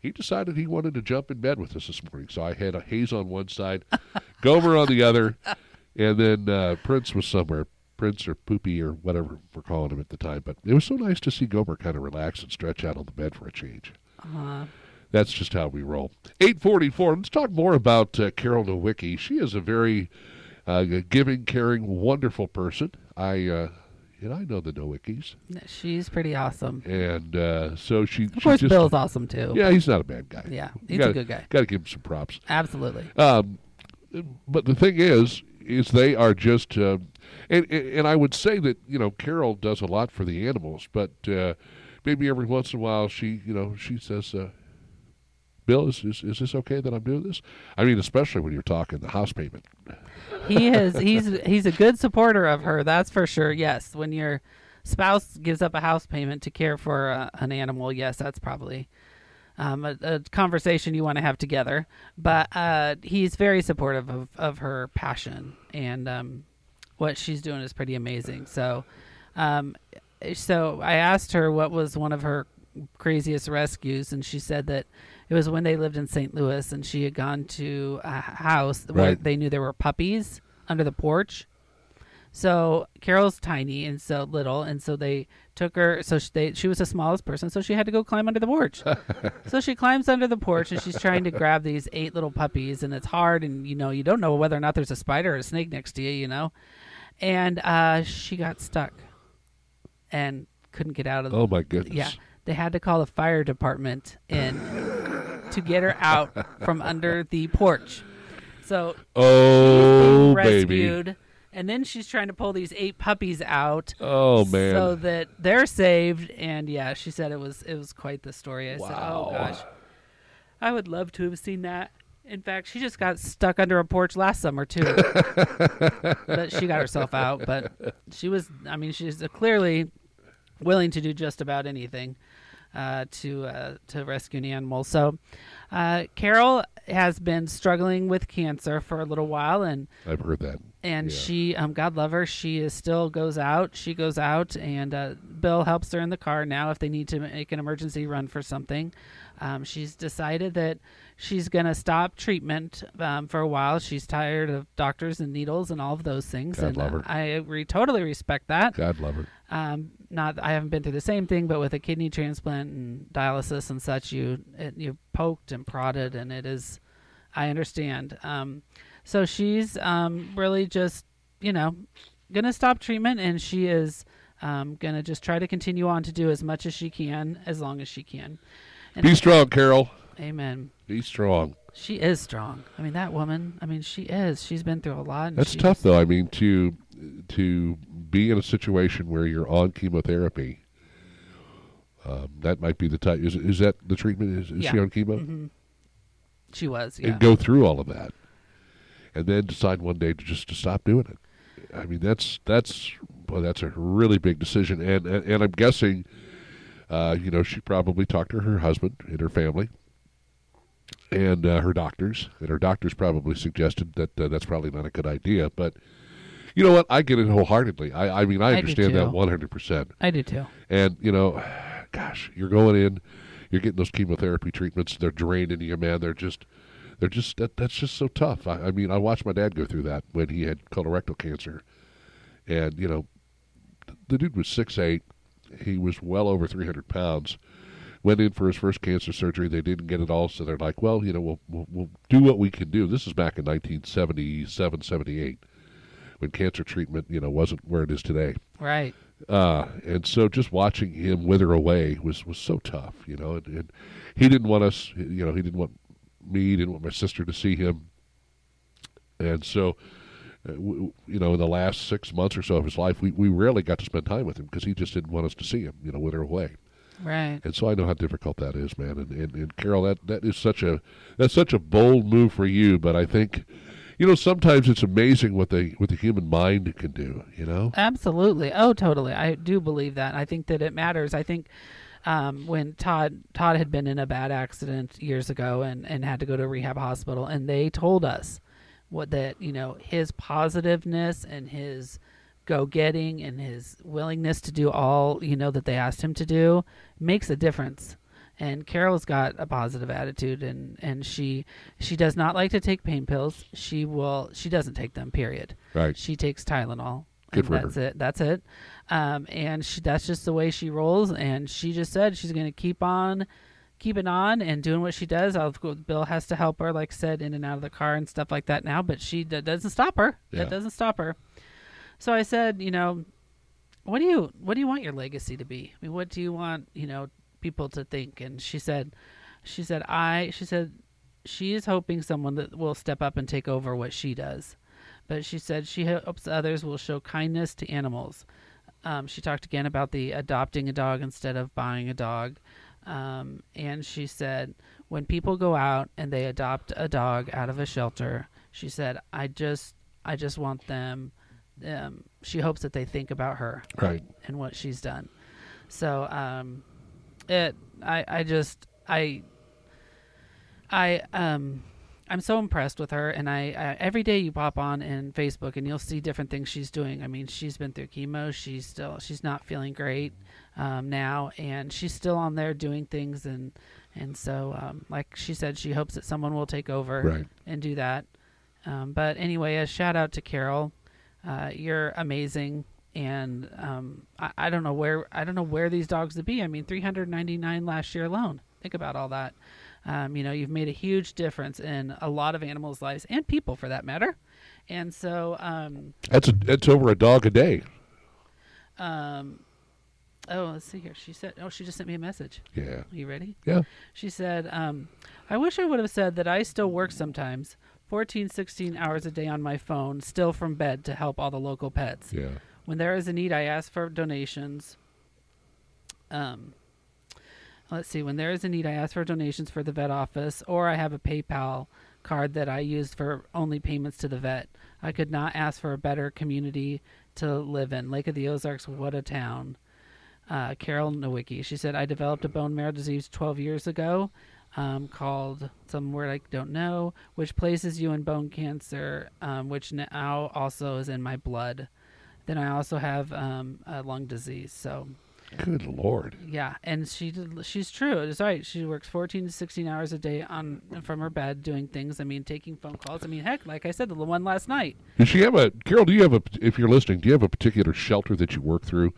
he decided he wanted to jump in bed with us this morning. So I had a Hayes on one side, Gomer on the other, and then uh, Prince was somewhere. Prince or Poopy or whatever we're calling him at the time. But it was so nice to see Gomer kind of relax and stretch out on the bed for a change. Uh-huh. that's just how we roll. 844. Let's talk more about uh, Carol Nowicki. She is a very uh, giving, caring, wonderful person. I, uh, know, I know the Nowickis, She's pretty awesome. and uh, so she. Of course, just, Bill's awesome too. Yeah, he's not a bad guy. Yeah, he's gotta, a good guy. Got to give him some props. Absolutely. Um, but the thing is, is they are just, uh, and, and and I would say that you know Carol does a lot for the animals, but uh, maybe every once in a while she, you know, she says, uh, "Bill, is, is is this okay that I'm doing this?" I mean, especially when you're talking the house payment. he is he's he's a good supporter of her that's for sure yes when your spouse gives up a house payment to care for uh, an animal yes that's probably um, a, a conversation you want to have together but uh, he's very supportive of, of her passion and um, what she's doing is pretty amazing so um, so i asked her what was one of her craziest rescues and she said that it was when they lived in St. Louis and she had gone to a house where Right. they knew there were puppies under the porch. So Carol's tiny and so little, and so they took her. So she, they, she was the smallest person, so she had to go climb under the porch. so she climbs under the porch and she's trying to grab these eight little puppies, and it's hard, and you know you don't know whether or not there's a spider or a snake next to you, you know. And uh, she got stuck and couldn't get out of. the Oh my goodness! yeah, they had to call the fire department in to get her out from under the porch. So Oh being baby! rescued, and then she's trying to pull these eight puppies out. Oh man! So that they're saved, and yeah, she said it was it was quite the story. I said, "Oh Wow. gosh, I would love to have seen that." In fact, she just got stuck under a porch last summer too, but she got herself out. But she was, I mean, she's clearly willing to do just about anything to uh, to rescue an animal. So, uh, Carol has been struggling with cancer for a little while, and I've heard that. and Yeah. she um god love her she is still goes out she goes out and uh, bill helps her in the car now if they need to make an emergency run for something um, she's decided that she's going to stop treatment um, for a while she's tired of doctors and needles and all of those things God and love uh, her. i re- totally respect that God love her. um, not I haven't been through the same thing, but with a kidney transplant and dialysis and such, you it, you poked and prodded, and it is. I understand. Um, so she's um, really just you know gonna stop treatment, and she is um, gonna just try to continue on to do as much as she can, as long as she can. And Be strong, Carol. Amen. Be strong. She is strong. I mean, that woman. I mean, she is. She's been through a lot. And That's tough, though. I mean, to to be in a situation where you're on chemotherapy, um, that might be the type. Is is that the treatment? Is, is she on chemo? Mhm. She was. Yeah. And go through all of that, and then decide one day to just to stop doing it. I mean, that's that's well, that's a really big decision, and and, and I'm guessing, uh, you know, she probably talked to her husband and her family. And uh, her doctors, and her doctors probably suggested that uh, that's probably not a good idea. But you know what? I get it wholeheartedly. I, I mean, I I understand that 100. percent I do too. and you know, gosh, you're going in, you're getting those chemotherapy treatments. They're draining you, man. They're just, they're just that, that's just so tough. I, I mean, I watched my dad go through that when he had colorectal cancer, and you know, the dude was six eight. He was well over 300 pounds. Went in for his first cancer surgery. They didn't get it all, so they're like, well, you know, we'll, we'll, we'll do what we can do. This is back in 1977, 78, when cancer treatment, you know, wasn't where it is today. Right. Uh, and so just watching him wither away was, was so tough, you know. And, and he didn't want us, you know, he didn't want me, he didn't want my sister to see him. And so, uh, w- you know, in the last six months or so of his life, we, we rarely got to spend time with him because he just didn't want us to see him, you know, wither away. Right. And so I know how difficult that is, man. And, and, and Carol, that, that is such a that's such a bold move for you. But I think, you know, sometimes it's amazing what the what the human mind can do. You know, Absolutely. Oh, totally. I do believe that. I think that it matters. I think um, when Todd Todd had been in a bad accident years ago and, and had to go to a rehab hospital, and they told us what that you know his positiveness and his go getting and his willingness to do all you know that they asked him to do makes a difference and carol's got a positive attitude and and she she does not like to take pain pills she will she doesn't take them period right? she takes Tylenol. Good and for her. that's it. That's it. Um, and she, that's just the way she rolls. And she just said she's going to keep on keeping on and doing what she does. I'll, Bill has to help her, like I said, in and out of the car and stuff like that now, but she that doesn't stop her. Yeah. That doesn't stop her. So I said, you know, what do you what do you want your legacy to be? I mean, what do you want, you know, people to think? And she said, she said, I, she said, she is hoping someone that will step up and take over what she does. But she said she hopes others will show kindness to animals. Um, she talked again about the adopting a dog instead of buying a dog. Um, and she said, when people go out and they adopt a dog out of a shelter, she said, I just, I just want them. Um, she hopes that they think about her Right. and what she's done. So, um, it, I, I just, I, I, um, I'm so impressed with her, and I, I every day you pop on in Facebook and you'll see different things she's doing. I mean, she's been through chemo. She's still she's not feeling great um, now, and she's still on there doing things, and and so um, like she said, she hopes that someone will take over Right. and do that. Um, but anyway, a shout out to Carol. Uh, you're amazing, and um, I, I don't know where I don't know where these dogs would be. I mean, 399 last year alone. Think about all that. Um, you know, you've made a huge difference in a lot of animals' lives and people, for that matter. And so, um, That's a, that's over a dog a day. um, oh, let's see here. She said, oh, she just sent me a message. Yeah. Are you ready? Yeah. She said, um, I wish I would have said that I still work sometimes, 14, 16 hours a day on my phone, still from bed to help all the local pets. Yeah. When there is a need, I ask for donations. Um, let's see. When there is a need, I ask for donations for the vet office, or I have a PayPal card that I use for only payments to the vet. I could not ask for a better community to live in. Lake of the Ozarks, what a town. Uh, Carol Nowicki. She said, I developed a bone marrow disease 12 years ago um, called some word I don't know, which places you in bone cancer, um, which now also is in my blood. Then I also have um, a lung disease. So, Good lord. yeah, and she did, she's true. It's right. She works 14 to 16 hours a day on from her bed doing things. I mean, taking phone calls. I mean, heck, like I said, the one last night. Does she have a Carol? Do you have a? If you're listening, do you have a particular shelter that you work through?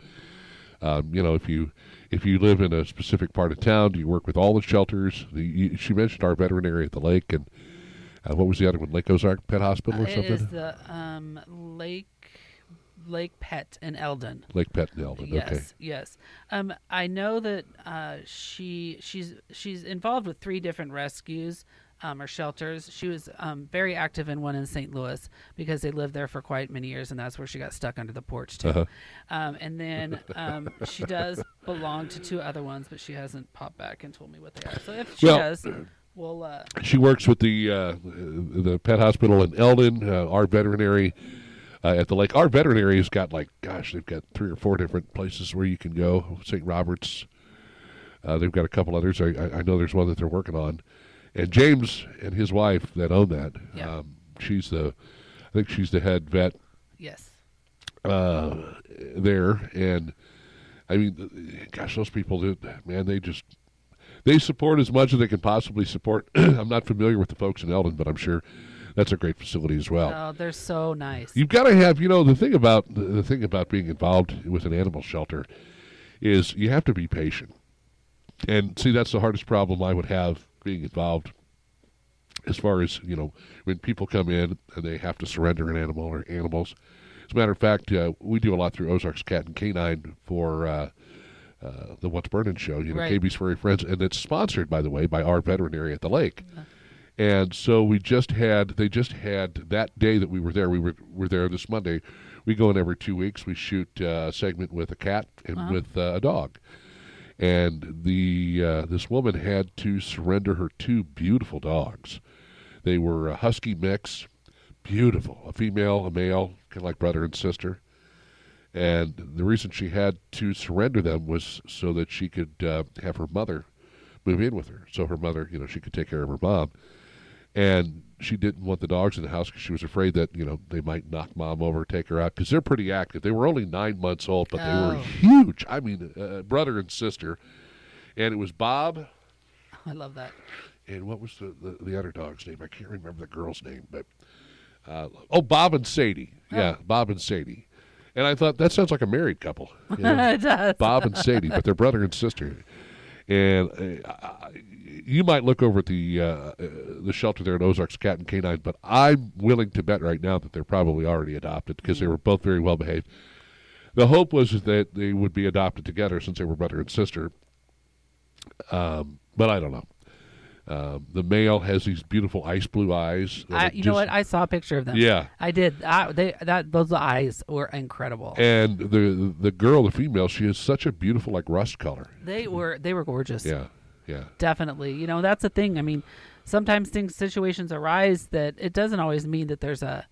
Um, you know, if you if you live in a specific part of town, do you work with all the shelters? The, you, she mentioned our veterinary at the lake, and uh, what was the other one? Lake Ozark Pet Hospital or Uh, it something? is the um, Lake Lake Pet in Eldon. Lake Pet in Eldon. Yes, Okay. yes. Um, I know that uh, she she's she's involved with three different rescues um, or shelters. She was um, very active in one in St. Louis because they lived there for quite many years, and that's where she got stuck under the porch too. Uh-huh. Um, and then um, she does belong to two other ones, but she hasn't popped back and told me what they are. So if she Well- does, we'll. Uh, She works with the uh, the pet hospital in Eldon. Uh, our veterinary uh, at the lake. Our veterinary has got like, gosh, they've got three or four different places where you can go. St. Robert's. Uh, they've got a couple others. I, I- I know there's one that they're working on. And James and his wife that own that. Yeah. Um, she's the, I think she's the head vet yes. uh, there, and I mean, gosh, those people, do- man, they just they support as much as they can possibly support. I'm not familiar with the folks in Eldon, but I'm sure that's a great facility as well. Oh, they're so nice. You've got to have, you know, the thing about the, the thing about being involved with an animal shelter is you have to be patient. And see, that's the hardest problem I would have being involved. As far as you know, when people come in and they have to surrender an animal or animals. As a matter of fact, uh, we do a lot through Ozarks Cat and Canine for uh, uh, the What's Burning show. You know, Right. KB's Furry Friends, and it's sponsored, by the way, by our veterinary at the lake. And so we just had they just had that day that we were there. We were were there this Monday. We go in every two weeks. We shoot uh, a segment with a cat and with uh, a dog. And the uh, this woman had to surrender her two beautiful dogs. They were a husky mix, beautiful, a female, a male, kind of like brother and sister. And the reason she had to surrender them was so that she could uh, have her mother move in with her. So her mother, you know, she could take care of her mom. And she didn't want the dogs in the house because she was afraid that, you know, they might knock mom over, take her out, because they're pretty active. They were only nine months old, but they were Oh. huge. I mean, uh, brother and sister. And it was Bob I love that. and what was the, the, the other dog's name? I can't remember the girl's name, but uh, oh, Bob and Sadie. Yeah, Bob and Sadie. And I thought that sounds like a married couple. you know? it does. Bob and Sadie, but they're brother and sister. and uh, I- you might look over at the uh, uh, the shelter there at Ozarks Cat and Canine, but I'm willing to bet right now that they're probably already adopted because they were both very well behaved. The hope was that they would be adopted together since they were brother and sister. Um, but I don't know. Um, the male has these beautiful ice blue eyes. I, you know what? I saw a picture of them. Yeah. I did. I, they that those eyes were incredible. And the the girl, the female, she has such a beautiful like rust color. They were they were gorgeous. Yeah, yeah. Definitely. You know, that's the thing. I mean, sometimes things situations arise that it doesn't always mean that there's a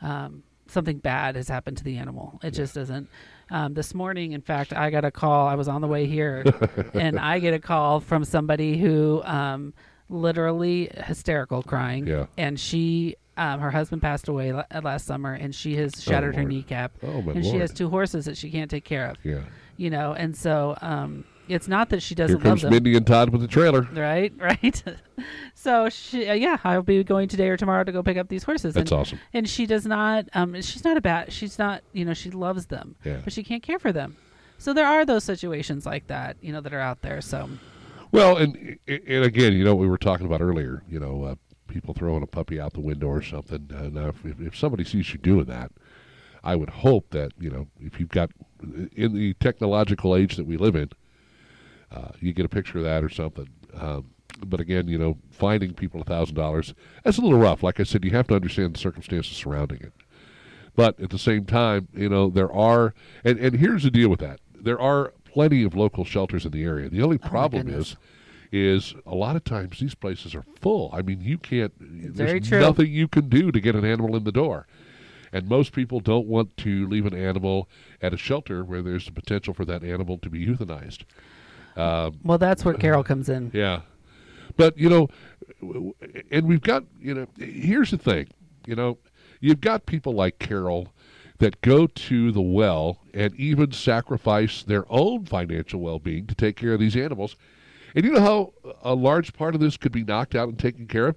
um, something bad has happened to the animal. It just doesn't. Um, this morning, in fact, I got a call. I was on the way here, and I get a call from somebody who um, literally hysterical crying. Yeah. And she, um, her husband passed away la- last summer, and she has shattered her kneecap. Oh, my and she has two horses that she can't take care of. Yeah. You know, and so um, it's not that she doesn't love comes them Mindi and Todd with the trailer. right right so she uh, yeah i'll be going today or tomorrow to go pick up these horses That's and, awesome. and she does not um she's not a bad she's not you know she loves them Yeah. but she can't care for them so there are those situations like that you know that are out there so Well, and and again, you know, we were talking about earlier. You know, uh, people throwing a puppy out the window or something. Uh, now, if, if somebody sees you doing that, I would hope that you know, if you've got in the technological age that we live in, uh, you get a picture of that or something. Um, but again, you know, finding people a thousand dollars that's a little rough. Like I said, you have to understand the circumstances surrounding it. But at the same time, you know, there are, and, and here's the deal with that: there are plenty of local shelters in the area. The only problem goodness. is, is a lot of times these places are full. I mean, you can't. Very there's true. nothing you can do to get an animal in the door, and most people don't want to leave an animal at a shelter where there's the potential for that animal to be euthanized. Um, well that's where carol comes in Yeah, but you know, and we've got you know. Here's the thing, you know, you've got people like Carol that go to the well and even sacrifice their own financial well-being to take care of these animals. And you know how a large part of this could be knocked out and taken care of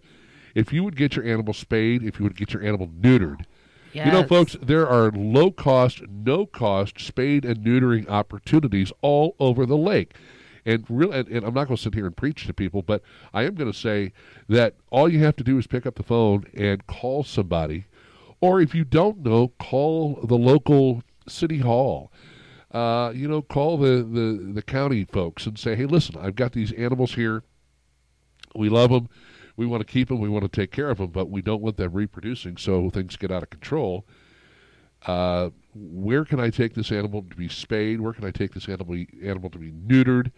if you would get your animal spayed, if you would get your animal neutered. Yes. You know, folks, there are low cost, no cost spayed and neutering opportunities all over the lake. And real, and, and I'm not going to sit here and preach to people, but I am going to say that all you have to do is pick up the phone and call somebody, or if you don't know, call the local city hall. Uh, you know, call the, the the county folks and say, "Hey, listen, I've got these animals here. We love them. We want to keep them. We want to take care of them, but we don't want them reproducing, so things get out of control." uh, where can I take this animal to be spayed? Where can I take this animal animal to be neutered?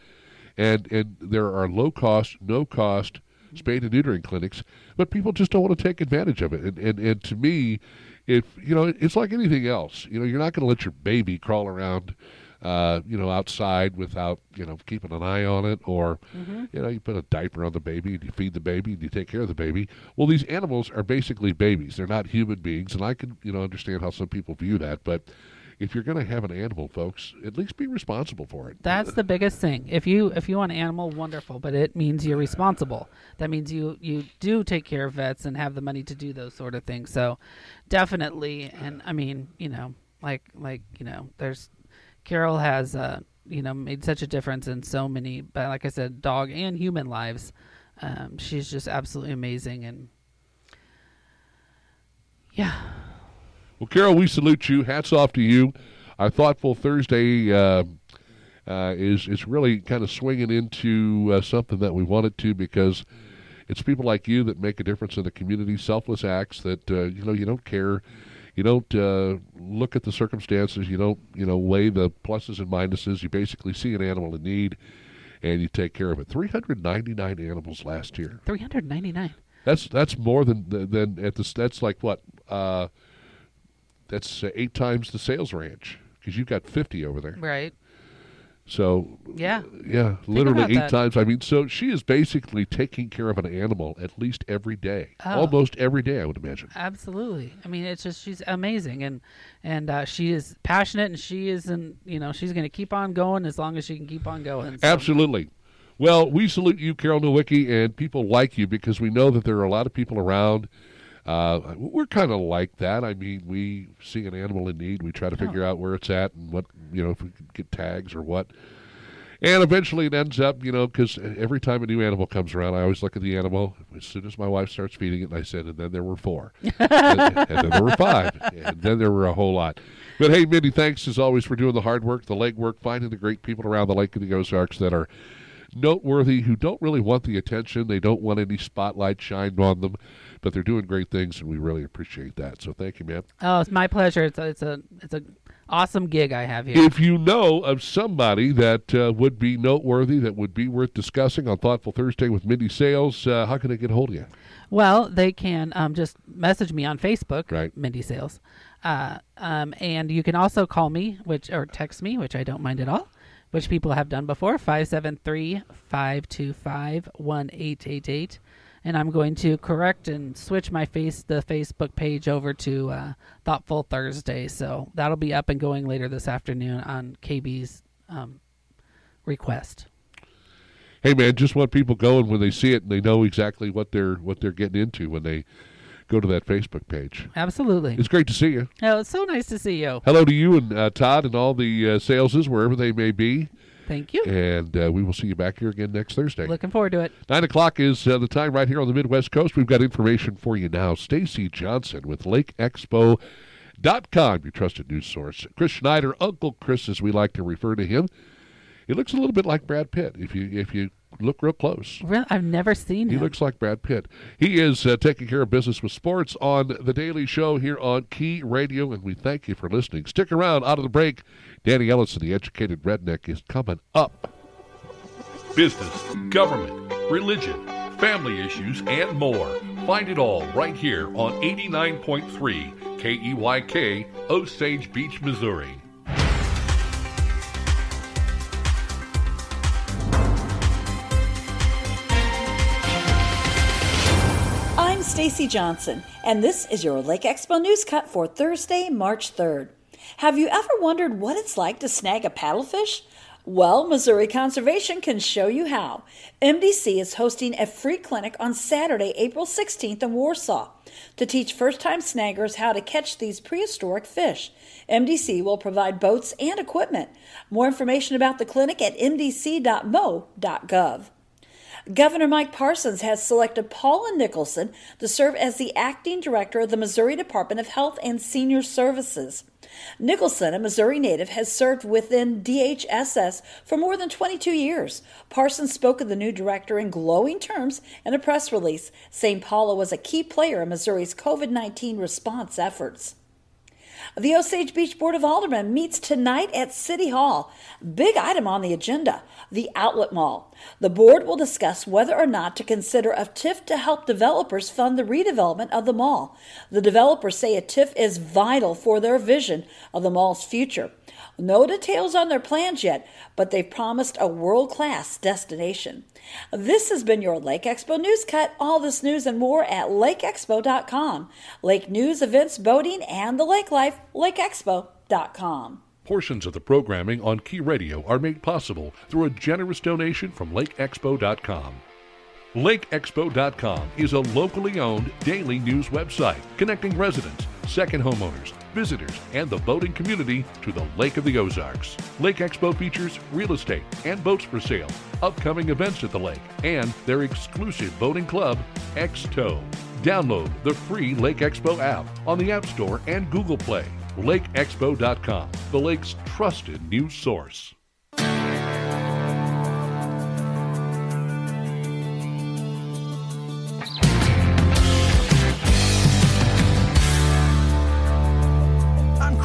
And and there are low cost, no cost spayed and neutering clinics, but people just don't want to take advantage of it. And and, and to me, if you know, it's like anything else. You know, you're not going to let your baby crawl around. Uh, you know, outside without you know keeping an eye on it, or you know, you put a diaper on the baby and you feed the baby and you take care of the baby. Well, these animals are basically babies; they're not human beings, and I can you know understand how some people view that. But if you're going to have an animal, folks, at least be responsible for it. That's the biggest thing. If you if you want an animal, wonderful, but it means you're responsible. That means you you do take care of vets and have the money to do those sort of things. So, definitely, and I mean, you know, like like you know, there's Carol has uh you know made such a difference in so many, but like I said, dog and human lives. Um, she's just absolutely amazing, and yeah, Well, Carol, we salute you. Hats off to you. Our thoughtful Thursday uh, uh, is is really kind of swinging into uh, something that we wanted to because it's people like you that make a difference in the community. Selfless acts that uh, you know you don't care, you don't uh, look at the circumstances, you don't you know weigh the pluses and minuses. You basically see an animal in need, and you take care of it. Three hundred ninety nine animals last year. three hundred ninety nine. That's that's more than than at this. That's like what? Uh, that's uh, eight times the sales ranch because you've got fifty over there. Right. So Yeah. yeah, literally eight that. times. I mean, so she is basically taking care of an animal at least every day, Oh. almost every day. I would imagine. Absolutely. I mean, it's just she's amazing, and and uh, she is passionate, and she isn't. You know, she's going to keep on going as long as she can keep on going. So- Absolutely. Well, we salute you, Carol Nowicki, and people like you because we know that there are a lot of people around. Uh, we're kind of like that. I mean, we see an animal in need, we try to figure out where it's at and what you know if we could get tags or what. And eventually it ends up, you know, because every time a new animal comes around, I always look at the animal as soon as my wife starts feeding it, and I said, and then there were four. and, and then there were five. And then there were a whole lot. But hey, Mindi, thanks as always for doing the hard work, the legwork, finding the great people around the Lake of the Ozarks that are noteworthy, who don't really want the attention. They don't want any spotlight shined on them, but they're doing great things, and we really appreciate that. So thank you, man. Oh, it's my pleasure. It's a, it's a, it's a awesome gig I have here. If you know of somebody that uh, would be noteworthy, that would be worth discussing on Thoughtful Thursday with Mindi Sales, uh, how can they get a hold of you? Well, they can um, just message me on Facebook, Right. Mindi Sales, uh, um, and you can also call me, which or text me, which I don't mind at all, which people have done before 573-525-1888 and I'm going to correct and switch my face the Facebook page over to uh, Thoughtful Thursday. So that'll be up and going later this afternoon on KB's um, request. Hey, man, just want people going when they see it and they know exactly what they're what they're getting into when they go to that Facebook page. Absolutely. It's great to see you. Oh, it's so nice to see you. Hello to you and uh, Todd and all the uh, saleses wherever they may be. Thank you. And uh, we will see you back here again next Thursday. Looking forward to it. Nine o'clock is uh, the time right here on the Midwest Coast. We've got information for you now. Stacy Johnson with LakeExpo.com, your trusted news source. Chris Schneider, Uncle Chris, as we like to refer to him. He looks a little bit like Brad Pitt if you if you look real close. Really, I've never seen He him. looks like Brad Pitt. He is uh, taking care of business with sports on The Daily Show here on Key Radio, and we thank you for listening. Stick around out of the break. Danny Ellison, the educated redneck, is coming up. business, government, religion, family issues, and more. Find it all right here on 89.3 KEYK, Osage Beach, Missouri. Stacy Johnson, and this is your Lake Expo News Cut for Thursday, March 3rd. Have you ever wondered what it's like to snag a paddlefish? Well, Missouri Conservation can show you how. MDC is hosting a free clinic on Saturday, April 16th in Warsaw to teach first time snaggers how to catch these prehistoric fish. MDC will provide boats and equipment. More information about the clinic at mdc.mo.gov. Governor Mike Parsons has selected Paula Nickelson to serve as the acting director of the Missouri Department of Health and Senior Services. Nickelson, a Missouri native, has served within DHSS for more than 22 years. Parsons spoke of the new director in glowing terms in a press release, saying Paula was a key player in Missouri's COVID 19 response efforts. The Osage Beach Board of Aldermen meets tonight at City Hall. Big item on the agenda the Outlet Mall. The board will discuss whether or not to consider a TIF to help developers fund the redevelopment of the mall. The developers say a TIF is vital for their vision of the mall's future. No details on their plans yet, but they've promised a world class destination. This has been your Lake Expo News Cut. All this news and more at lakeexpo.com. Lake news, events, boating, and the lake life, lakeexpo.com. Portions of the programming on Key Radio are made possible through a generous donation from LakeExpo.com. LakeExpo.com is a locally owned daily news website connecting residents, second homeowners, visitors, and the boating community to the Lake of the Ozarks. Lake Expo features real estate and boats for sale, upcoming events at the lake, and their exclusive boating club, X-Tow. Download the free Lake Expo app on the App Store and Google Play. LakeExpo.com, the lake's trusted news source.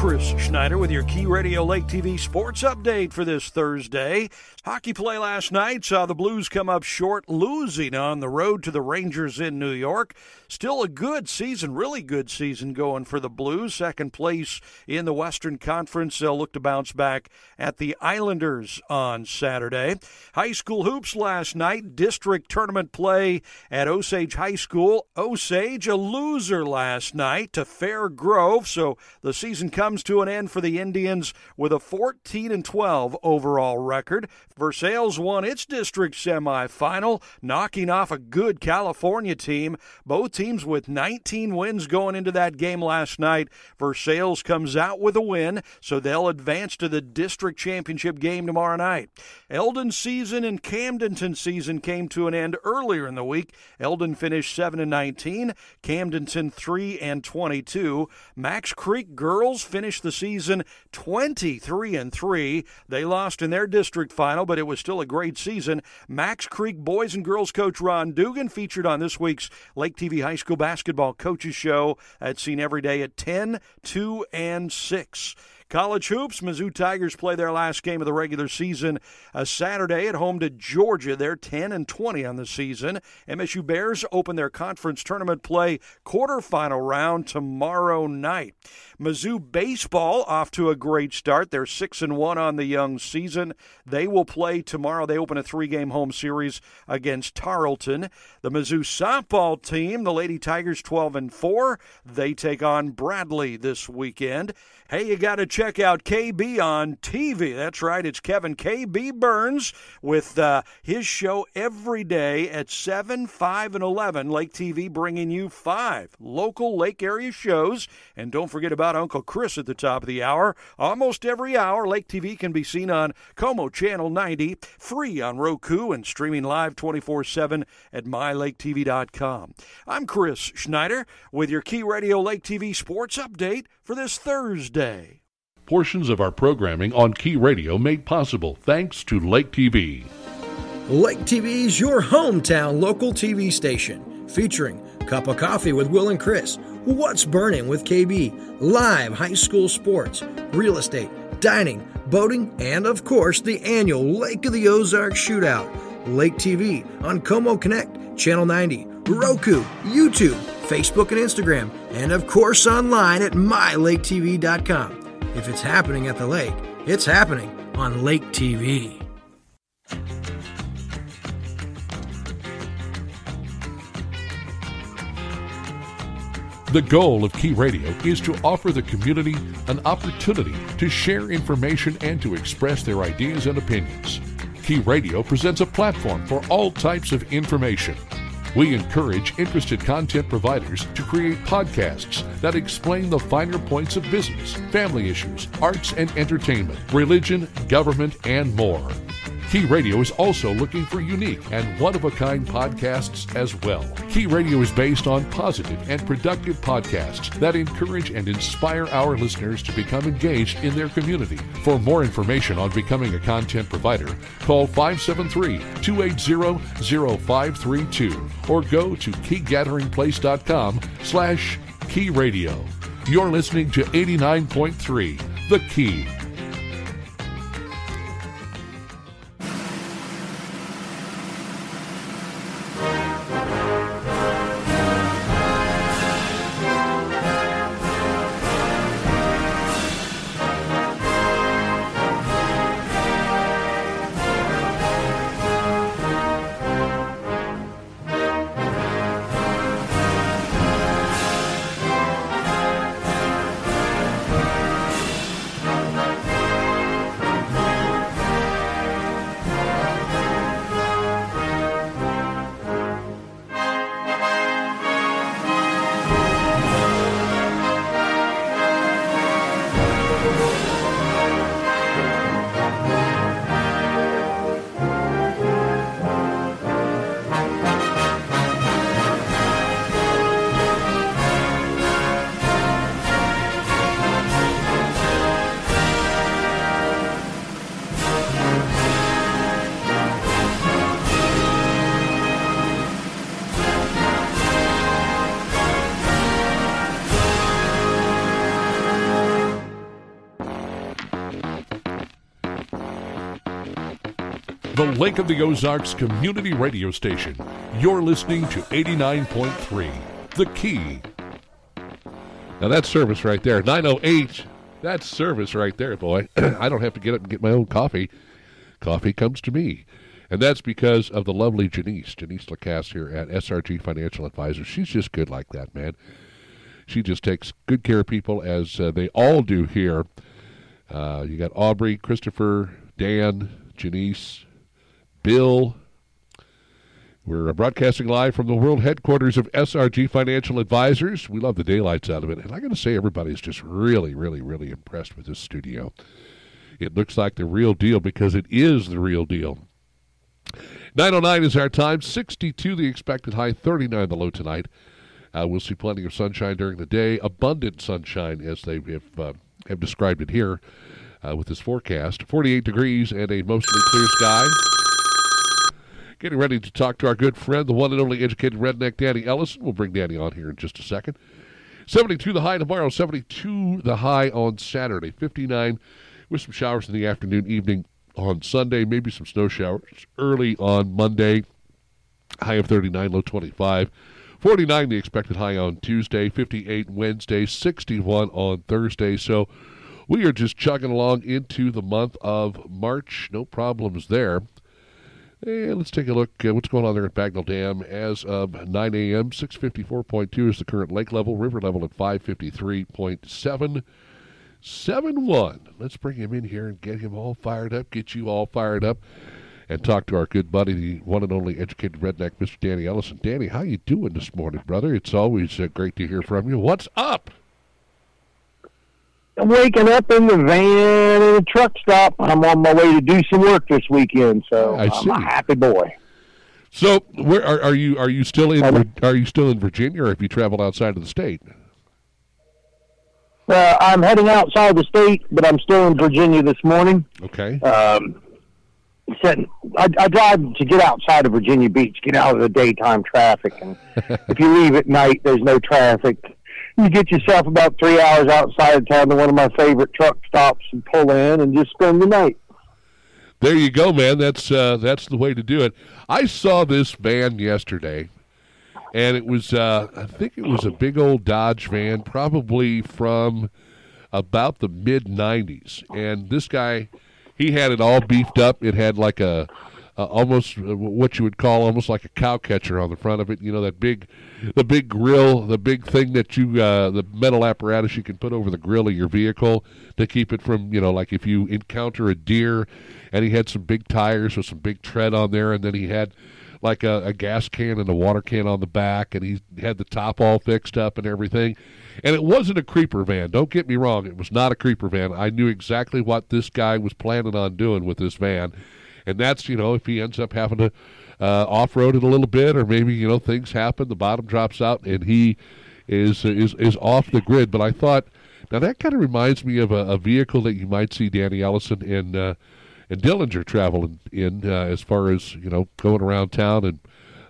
Chris Schneider with your Key Radio Lake TV sports update for this Thursday. Hockey play last night saw the Blues come up short, losing on the road to the Rangers in New York. Still a good season, really good season going for the Blues. Second place in the Western Conference. They'll look to bounce back at the Islanders on Saturday. High school hoops last night, district tournament play at Osage High School. Osage, a loser last night to Fair Grove, so the season comes comes to an end for the Indians with a 14 and 12 overall record. Versailles won its district semifinal, knocking off a good California team. Both teams with 19 wins going into that game last night. Versailles comes out with a win, so they'll advance to the district championship game tomorrow night. Eldon's season and Camdenton season came to an end earlier in the week. Eldon finished 7 and 19, Camdenton 3 and 22. Macks Creek girls finished the season 23 and 3. They lost in their district final, but it was still a great season. Macks Creek boys and girls coach Ron Dugan featured on this week's Lake TV High School Basketball Coaches Show. That's seen every day at 10, 2, and 6. College hoops, Mizzou Tigers play their last game of the regular season a Saturday at home to Georgia. They're 10 and 20 on the season. MSU Bears open their conference tournament play quarterfinal round tomorrow night. Mizzou baseball off to a great start. They're 6 and 1 on the young season. They will play tomorrow. They open a three-game home series against Tarleton. The Mizzou softball team, the Lady Tigers 12 and 4. They take on Bradley this weekend. Hey, you got to check out KB on TV. That's right, it's Kevin KB Burns with uh, his show every day at 7, 5, and 11. Lake TV bringing you five local lake area shows. And don't forget about Uncle Chris at the top of the hour. Almost every hour, Lake TV can be seen on Co-Mo Channel 90, free on Roku, and streaming live 24 7 at mylaketv.com. I'm Chris Schneider with your Key Radio Lake TV sports update for this Thursday. Portions of our programming on Key Radio made possible thanks to Lake TV. Lake TV is your hometown local TV station featuring Cup of Coffee with Will and Chris, What's Burning with KB, live high school sports, real estate, dining, boating, and of course the annual Lake of the Ozarks Shootout. Lake TV on Co-Mo Connect, Channel 90, Roku, YouTube, Facebook and Instagram, and of course online at mylaketv.com. If it's happening at the lake, it's happening on Lake TV. The goal of Key Radio is to offer the community an opportunity to share information and to express their ideas and opinions. Key Radio presents a platform for all types of information. We encourage interested content providers to create podcasts that explain the finer points of business, family issues, arts and entertainment, religion, government, and more. Key Radio is also looking for unique and one of a kind podcasts as well. Key Radio is based on positive and productive podcasts that encourage and inspire our listeners to become engaged in their community. For more information on becoming a content provider, call 573 280 0532 or go to keygatheringplace.com slash key radio. You're listening to 89.3 The Key. Lake of the Ozarks community radio station. You're listening to 89.3, The Key. Now that's service right there. 908. That's service right there, boy. I don't have to get up and get my own coffee. Coffee comes to me. And that's because of the lovely Janice, Janice Lacasse here at SRG Financial Advisors. She's just good like that, man. she just takes good care of people, as uh, they all do here. Uh, you got Aubrey, Christopher, Dan, Janice, Bill. We're broadcasting live from the world headquarters of SRG Financial Advisors. We love the daylights out of it. And I got to say, everybody's just really, really, really impressed with this studio. It looks like the real deal because it is the real deal. 909 is our time. 62 the expected high, 39 the low tonight. Uh, we'll see plenty of sunshine during the day, abundant sunshine as they have, uh, have described it here uh, with this forecast. 48 degrees and a mostly clear sky. Getting ready to talk to our good friend, the one and only educated redneck Danny Ellison. We'll bring Danny on here in just a second. 72 the high tomorrow, 72 the high on Saturday, 59 with some showers in the afternoon, evening on Sunday, maybe some snow showers early on Monday. High of 39, low 25. 49 the expected high on Tuesday, 58 Wednesday, 61 on Thursday. So we are just chugging along into the month of March. No problems there. And let's take a look at what's going on there at Bagnell Dam. As of 9 a.m., 654.2 is the current lake level, river level at 553.7. 7 1. Let's bring him in here and get him all fired up, get you all fired up and talk to our good buddy, the one and only educated redneck, Mr. Danny Ellison. Danny, how you doing this morning, brother? It's always uh, great to hear from you. What's up? I'm waking up in the van at a truck stop. I'm on my way to do some work this weekend, so I I'm see. a happy boy. So, where are, are you? Are you still in? Are you still in Virginia, or have you traveled outside of the state? Uh, I'm heading outside the state, but I'm still in Virginia this morning. Okay. Um, said I, I drive to get outside of Virginia Beach, get out of the daytime traffic, and if you leave at night, there's no traffic. You get yourself about three hours outside of town to one of my favorite truck stops and pull in and just spend the night. There you go, man. That's uh, that's the way to do it. I saw this van yesterday, and it was uh, I think it was a big old Dodge van, probably from about the mid '90s. And this guy, he had it all beefed up. It had like a, a almost uh, what you would call almost like a cow catcher on the front of it. You know that big, the big grill, the big thing that you uh, the metal apparatus you can put over the grill of your vehicle to keep it from you know like if you encounter a deer. And he had some big tires with some big tread on there, and then he had like a, a, gas can and a water can on the back, and he had the top all fixed up and everything. And it wasn't a creeper van. Don't get me wrong; it was not a creeper van. I knew exactly what this guy was planning on doing with this van, and that's you know if he ends up having to uh, off road it a little bit, or maybe you know things happen, the bottom drops out, and he is is is off the grid. But I thought. Now that kind of reminds me of a, a, vehicle that you might see Danny Ellison in uh, and Dillinger traveling in uh, as far as you know going around town and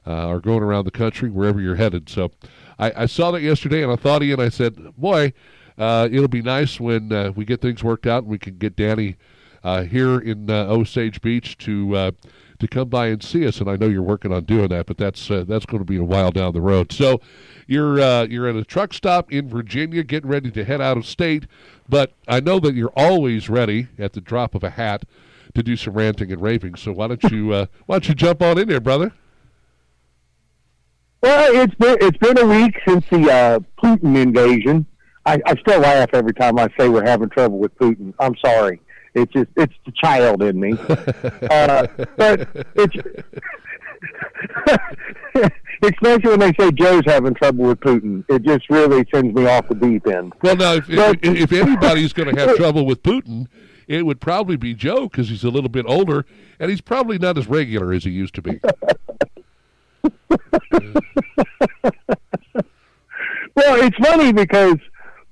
uh, or going around the country wherever you're headed. So I, I saw that yesterday and I thought of you and I said, boy, uh, it'll be nice when uh, we get things worked out and we can get Danny here in uh, Osage Beach to to come by and see us. And I know you're working on doing that, but that's that's going to be a while down the road. So you're you're at a truck stop in Virginia, getting ready to head out of state. But I know that you're always ready at the drop of a hat to do some ranting and raving. So why don't you uh, why don't you jump on in there, brother? Well, it's been it's been a week since the uh, Putin invasion. I, I still laugh every time I say we're having trouble with Putin. I'm sorry. It's just it's the child in me. uh, but it's especially when they say Joe's having trouble with Putin. It just really sends me off the deep end. Well, now if, but, if, if anybody's going to have trouble with Putin, it would probably be Joe because he's a little bit older and he's probably not as regular as he used to be. well, it's funny because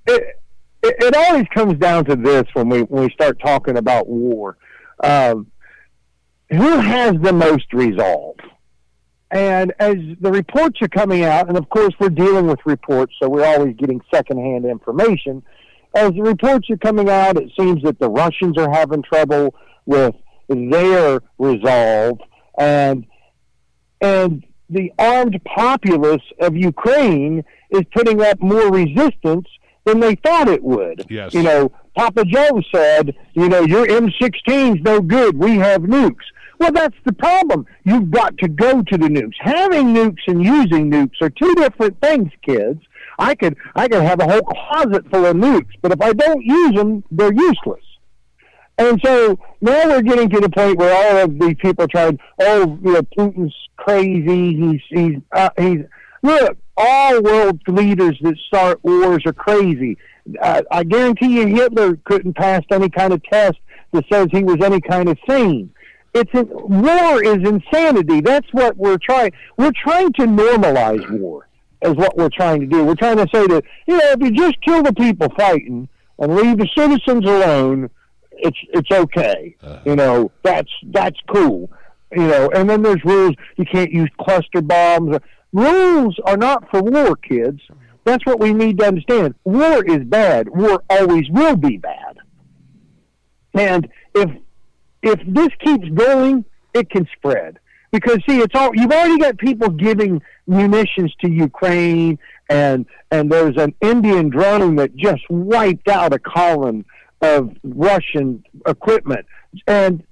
it, it, it always comes down to this when we when we start talking about war. Um, who has the most resolve? And as the reports are coming out, and of course we're dealing with reports, so we're always getting secondhand information as the reports are coming out, it seems that the Russians are having trouble with their resolve, and and the armed populace of Ukraine is putting up more resistance than they thought it would. Yes. You know, Papa Joe said, you know, your M16's no good. We have nukes. Well, that's the problem. You've got to go to the nukes. Having nukes and using nukes are two different things, kids. I could I could have a whole closet full of nukes, but if I don't use them, they're useless. And so now we're getting to the point where all of these people are trying. Oh, you know, Putin's crazy. He's he's uh, he's look. All world leaders that start wars are crazy. Uh, I guarantee you, Hitler couldn't pass any kind of test that says he was any kind of sane. It's a, war is insanity. That's what we're trying. We're trying to normalize war. Is what we're trying to do. We're trying to say that you know if you just kill the people fighting and leave the citizens alone, it's it's okay. Uh-huh. You know that's that's cool. You know, and then there's rules. You can't use cluster bombs. Rules are not for war, kids. That's what we need to understand. War is bad. War always will be bad. And if if this keeps going, it can spread. Because see, it's all you've already got people giving munitions to Ukraine, and and there's an Indian drone that just wiped out a column of Russian equipment, and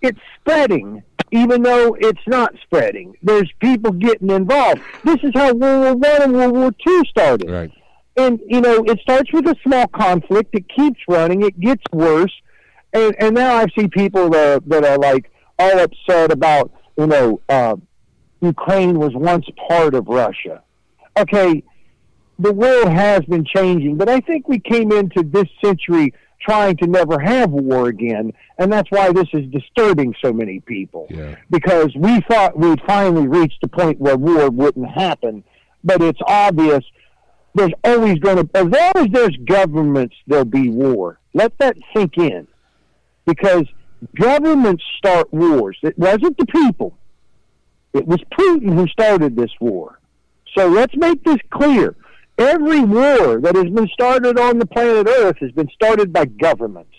it's spreading, even though it's not spreading. There's people getting involved. This is how World War One and World War Two started. Right. And you know, it starts with a small conflict. It keeps running. It gets worse, and and now I see people that that are like all upset about you know uh, Ukraine was once part of Russia. Okay, the world has been changing, but I think we came into this century trying to never have war again, and that's why this is disturbing so many people. Yeah. Because we thought we'd finally reached the point where war wouldn't happen, but it's obvious there's always going to, as long as there's governments, there'll be war. Let that sink in, because governments start wars. It wasn't the people. It was Putin who started this war. So let's make this clear. Every war that has been started on the planet Earth has been started by governments.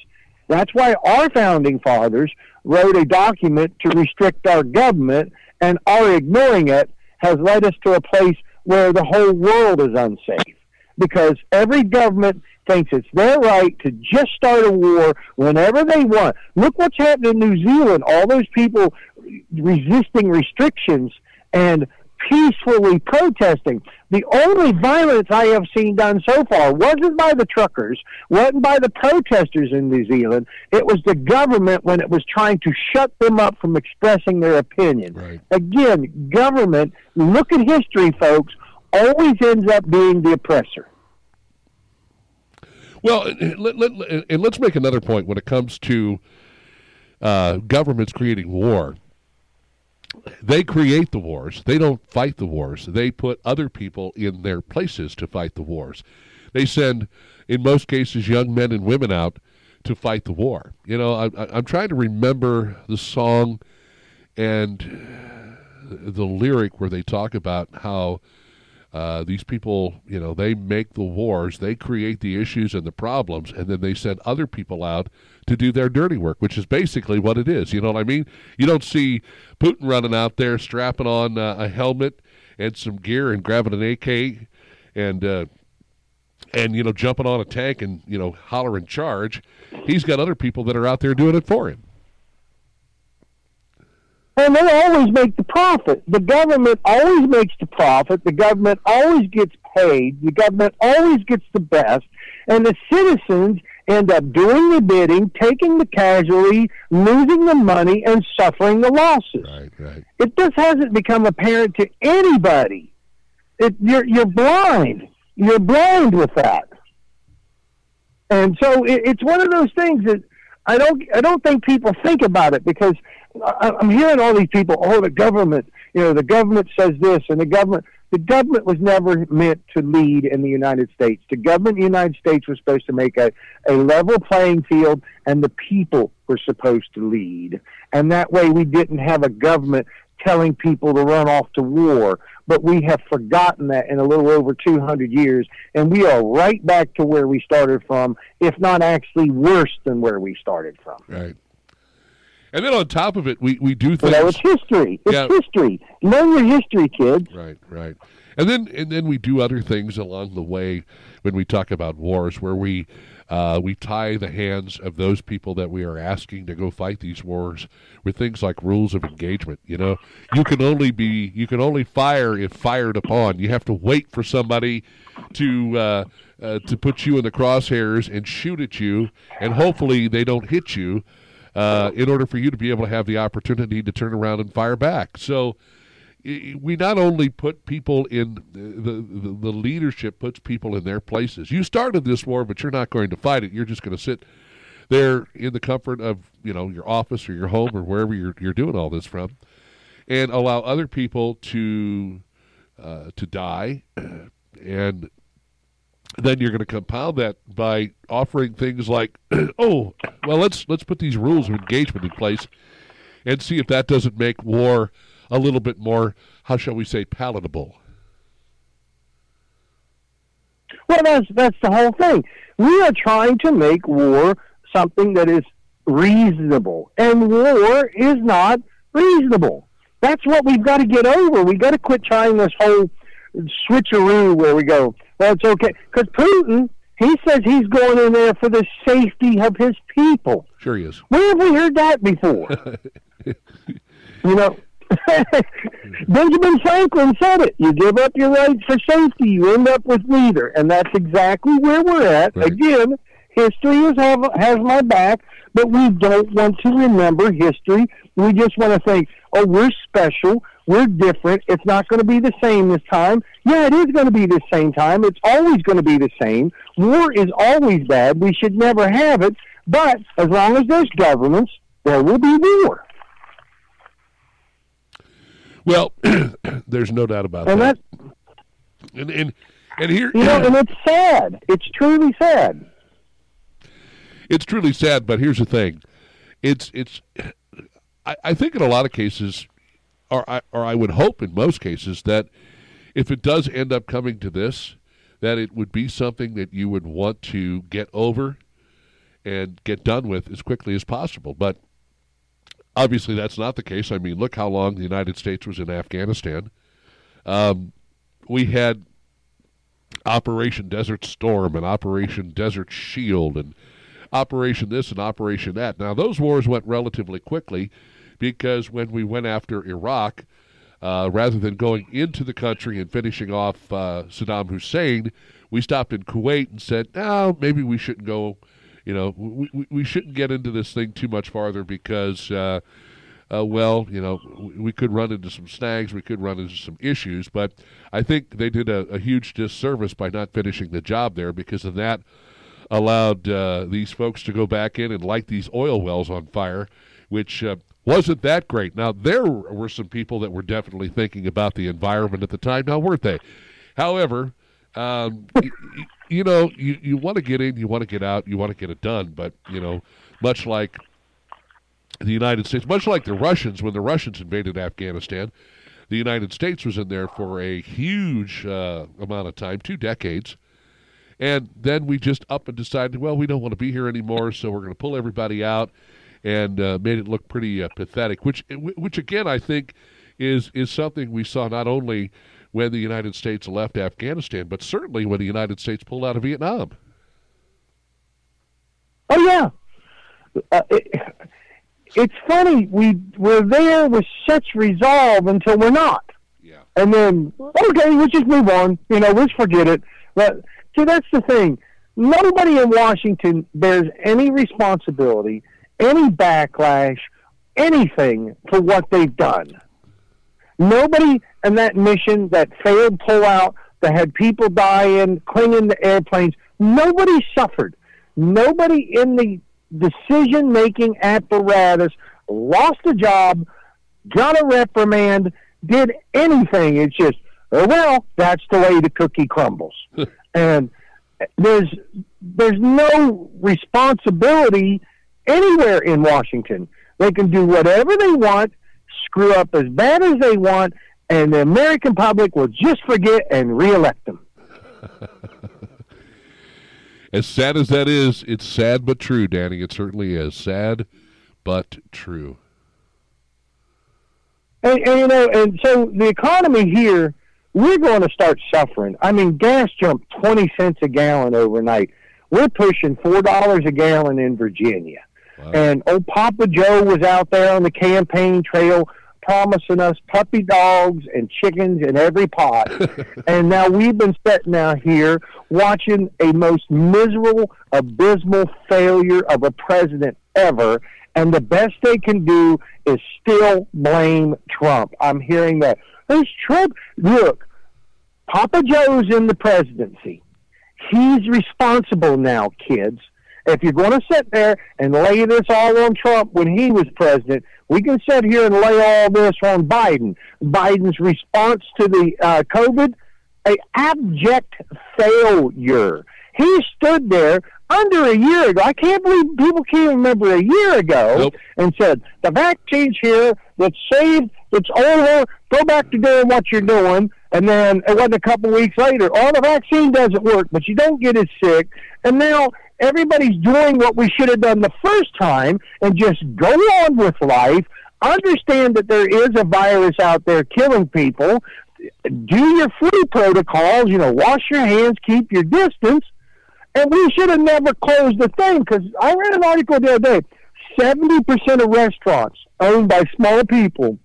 That's why our founding fathers wrote a document to restrict our government, and our ignoring it has led us to a place where the whole world is unsafe. Because every government thinks it's their right to just start a war whenever they want. Look what's happened in New Zealand. All those people resisting restrictions and peacefully protesting. The only violence I have seen done so far wasn't by the truckers, wasn't by the protesters in New Zealand. It was the government when it was trying to shut them up from expressing their opinion. Right. Again, government, look at history, folks, always ends up being the oppressor. Well, let, let, and let's make another point when it comes to uh, governments creating war they create the wars. They don't fight the wars. They put other people in their places to fight the wars. They send, in most cases, young men and women out to fight the war. You know, I, am trying to remember the song and the lyric where they talk about how uh, these people, you know, they make the wars, they create the issues and the problems, and then they send other people out to do their dirty work, which is basically what it is. You know what I mean? You don't see Putin running out there strapping on uh, a helmet and some gear and grabbing an AK and uh, and you know jumping on a tank and you know hollering charge. He's got other people that are out there doing it for him. And they always make the profit. The government always makes the profit. The government always gets paid. The government always gets the best. And the citizens end up doing the bidding, taking the casualty, losing the money, and suffering the losses. Right, right. It just hasn't become apparent to anybody. It, you're, you're blind. You're blind with that. And so it, it's one of those things that I don't I don't think people think about it because I'm hearing all these people. Oh, the government, you know, the government says this, and the government. The government was never meant to lead in the United States. The government in the United States was supposed to make a, a level playing field, and the people were supposed to lead. And that way, we didn't have a government telling people to run off to war. But we have forgotten that in a little over 200 years, and we are right back to where we started from, if not actually worse than where we started from. Right. And then on top of it, we, we do things. You know, it's history. It's Yeah. history. Learn your history, kids. Right, right. And then and then we do other things along the way when we talk about wars, where we uh, we tie the hands of those people that we are asking to go fight these wars with things like rules of engagement. You know, you can only be you can only fire if fired upon. You have to wait for somebody to uh, uh, to put you in the crosshairs and shoot at you, and hopefully they don't hit you. Uh, in order for you to be able to have the opportunity to turn around and fire back. So we not only put people in the, the, the leadership puts people in their places. You started this war, but you're not going to fight it. You're just going to sit there in the comfort of you know your office or your home or wherever you're you're doing all this from, and allow other people to uh, to die, and then you're going to compound that by offering things like, oh, well, let's let's put these rules of engagement in place, and see if that doesn't make war a little bit more, how shall we say, palatable. Well, that's that's the whole thing. We are trying to make war something that is reasonable, and war is not reasonable. That's what we've got to get over. We've got to quit trying this whole switcheroo where we go, it's okay. Because Putin, he says he's going in there for the safety of his people. Sure he is. Where have we heard that before? you know, Benjamin Franklin said it. You give up your rights for safety, you end up with neither. And that's exactly where we're at. Right. Again, history is have, has my back, but we don't want to remember history. We just want to think, oh, we're special. We're different. It's not going to be the same this time. Yeah, it is going to be the same time. It's always going to be the same. War is always bad. We should never have it. But as long as there's governments, there will be war. Well, there's no doubt about and that. that. And and and here, you know, and it's sad. It's truly sad. It's truly sad, but here's the thing: it's it's. I, I think in a lot of cases, or I, or I would hope in most cases that if it does end up coming to this, that it would be something that you would want to get over and get done with as quickly as possible. But Obviously, that's not the case. I mean, look how long the United States was in Afghanistan. Um, we had Operation Desert Storm and Operation Desert Shield and Operation this and Operation that. Now, those wars went relatively quickly because when we went after Iraq, uh, rather than going into the country and finishing off uh, Saddam Hussein, we stopped in Kuwait and said, no, maybe we shouldn't go you know, we, we, shouldn't get into this thing too much farther because, uh, uh, well, you know, we, we, could run into some snags, we could run into some issues, but I think they did a, a huge disservice by not finishing the job there because of that allowed uh, these folks to go back in and light these oil wells on fire, which uh, wasn't that great. Now, there were some people that were definitely thinking about the environment at the time, now, weren't they? However, um, you know, you, you want to get in, you want to get out, you want to get it done. But, you know, much like the United States, much like the Russians, when the Russians invaded Afghanistan, the United States was in there for a huge uh, amount of time, two decades. And then we just up and decided, well, we don't want to be here anymore, so we're going to pull everybody out, and uh, made it look pretty uh, pathetic. Which, which again, I think is is something we saw not only when the United States left Afghanistan, but certainly when the United States pulled out of Vietnam. Oh yeah, uh, it, it's funny we we're there with such resolve until we're not. Yeah. And then okay, we'll just move on. You know, let's forget it. But see, that's the thing. Nobody in Washington bears any responsibility, any backlash, anything for what they've done. Nobody in that mission, that failed pullout, that had people dying, clinging to airplanes, nobody suffered. Nobody in the decision making apparatus lost a job, got a reprimand, did anything. It's just, oh, well, that's the way the cookie crumbles. and there's there's no responsibility anywhere in Washington. They can do whatever they want screw up as bad as they want, and the American public will just forget and reelect them. as sad as that is, it's sad but true, Danny. It certainly is sad but true. And, and you know, and so the economy here we're going to start suffering. I mean, gas jumped 20 cents a gallon overnight. We're pushing $4 a gallon in Virginia. Wow. And old Papa Joe was out there on the campaign trail promising us puppy dogs and chickens in every pot. and now we've been sitting out here watching a most miserable, abysmal failure of a president ever. And the best they can do is still blame Trump. I'm hearing that. Who's Trump? Look, Papa Joe's in the presidency. He's responsible now, kids. If you're going to sit there and lay this all on Trump when he was president, we can sit here and lay all this on Biden. Biden's response to the uh, COVID, a abject failure. He stood there under a year ago. I can't believe people can't remember a year ago nope. and said the vaccine's here. That's saved. It's over. Go back to doing what you're doing. And then it wasn't a couple weeks later. Oh, the vaccine doesn't work, but you don't get as sick. And now everybody's doing what we should have done the first time and just go on with life. Understand that there is a virus out there killing people. Do your free protocols. You know, wash your hands, keep your distance. And we should have never closed the thing because I read an article the other day. 70% of restaurants owned by small people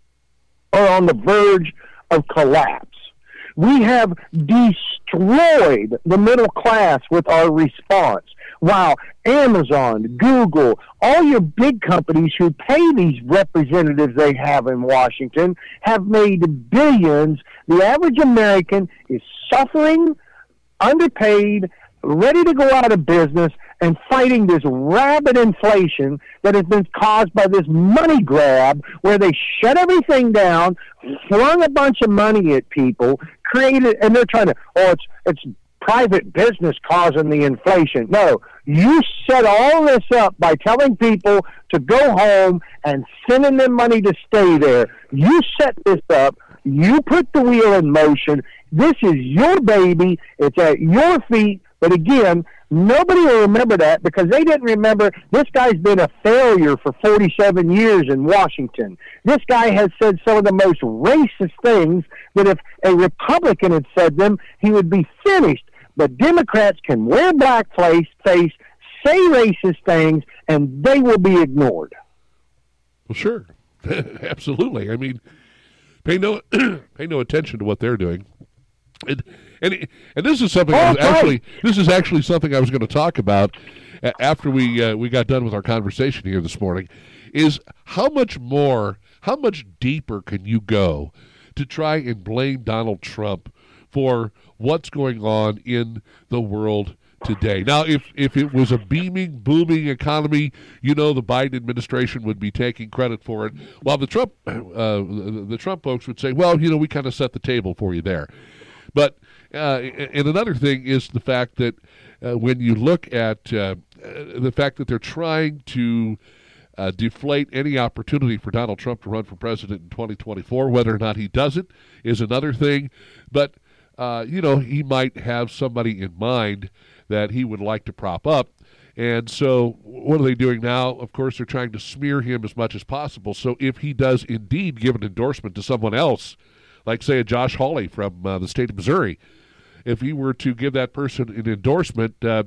are on the verge of collapse. We have destroyed the middle class with our response. Wow, Amazon, Google, all your big companies who pay these representatives they have in Washington have made billions. The average American is suffering, underpaid, ready to go out of business and fighting this rabid inflation that has been caused by this money grab where they shut everything down, flung a bunch of money at people, created, and they're trying to, oh, it's, it's private business causing the inflation. No, you set all this up by telling people to go home and sending them money to stay there. You set this up. You put the wheel in motion. This is your baby. It's at your feet. But again, nobody will remember that because they didn't remember this guy's been a failure for 47 years in Washington. This guy has said some of the most racist things that if a Republican had said them, he would be finished. But Democrats can wear blackface, face, say racist things, and they will be ignored. Well, sure, absolutely. I mean, pay no pay no attention to what they're doing. And and, and this is something oh, actually this is actually something I was going to talk about after we uh, we got done with our conversation here this morning is how much more how much deeper can you go to try and blame Donald Trump for what's going on in the world today. Now, if if it was a beaming, booming economy, you know the Biden administration would be taking credit for it, while the Trump uh, the, Trump folks would say, "Well, you know, we kind of set the table for you there." But uh, and another thing is the fact that uh, when you look at uh, the fact that they're trying to uh, deflate any opportunity for Donald Trump to run for president in 2024, whether or not he does it is another thing. But uh, you know, he might have somebody in mind that he would like to prop up. And so, what are they doing now? Of course, they're trying to smear him as much as possible. So, if he does indeed give an endorsement to someone else, like, say, a Josh Hawley from uh, the state of Missouri, if he were to give that person an endorsement, uh,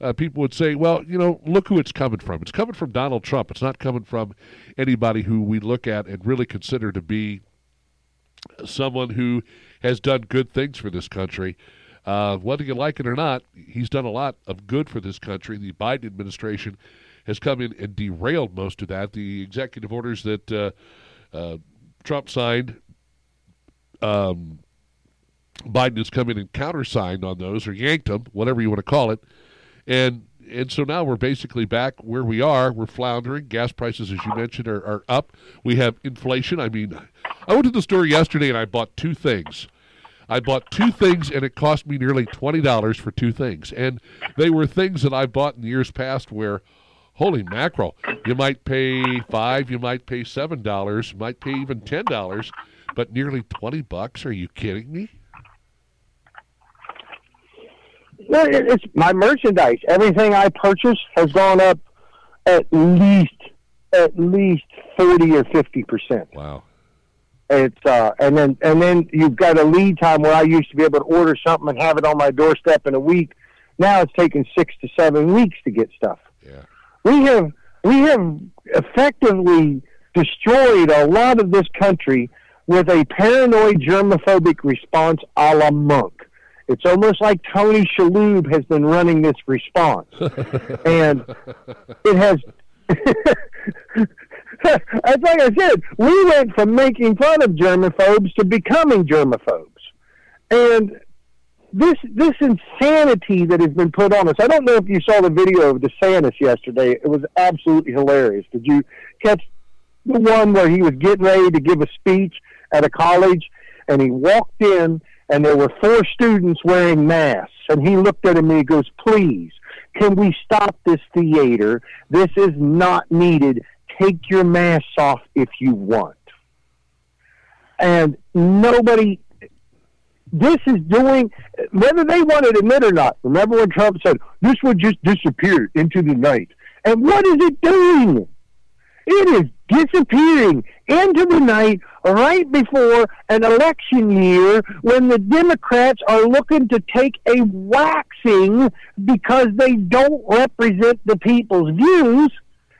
uh, people would say, well, you know, look who it's coming from. It's coming from Donald Trump. It's not coming from anybody who we look at and really consider to be someone who has done good things for this country. Uh, whether you like it or not, he's done a lot of good for this country. The Biden administration has come in and derailed most of that. The executive orders that uh, uh, Trump signed um, Biden has come in and countersigned on those or yanked them, whatever you want to call it. And and so now we're basically back where we are. We're floundering. Gas prices, as you mentioned, are, are up. We have inflation. I mean, I went to the store yesterday and I bought two things. I bought two things and it cost me nearly $20 for two things. And they were things that I bought in years past where, holy mackerel, you might pay five, you might pay $7, you might pay even $10, but nearly 20 bucks? Are you kidding me? No, it's my merchandise. Everything I purchase has gone up at least at least forty or fifty percent. Wow. It's uh, and then and then you've got a lead time where I used to be able to order something and have it on my doorstep in a week. Now it's taking six to seven weeks to get stuff. Yeah. We have we have effectively destroyed a lot of this country with a paranoid germophobic response a la monk. It's almost like Tony Shalhoub has been running this response, and it has. That's like I said. We went from making fun of germaphobes to becoming germaphobes, and this this insanity that has been put on us. I don't know if you saw the video of DeSantis yesterday. It was absolutely hilarious. Did you catch the one where he was getting ready to give a speech at a college, and he walked in, and there were four students wearing masks, and he looked at him and he goes, "Please, can we stop this theater? This is not needed. Take your masks off if you want." And nobody this is doing whether they want to admit or not. Remember when Trump said this would just disappear into the night, and what is it doing? It is disappearing into the night right before an election year when the Democrats are looking to take a waxing because they don't represent the people's views.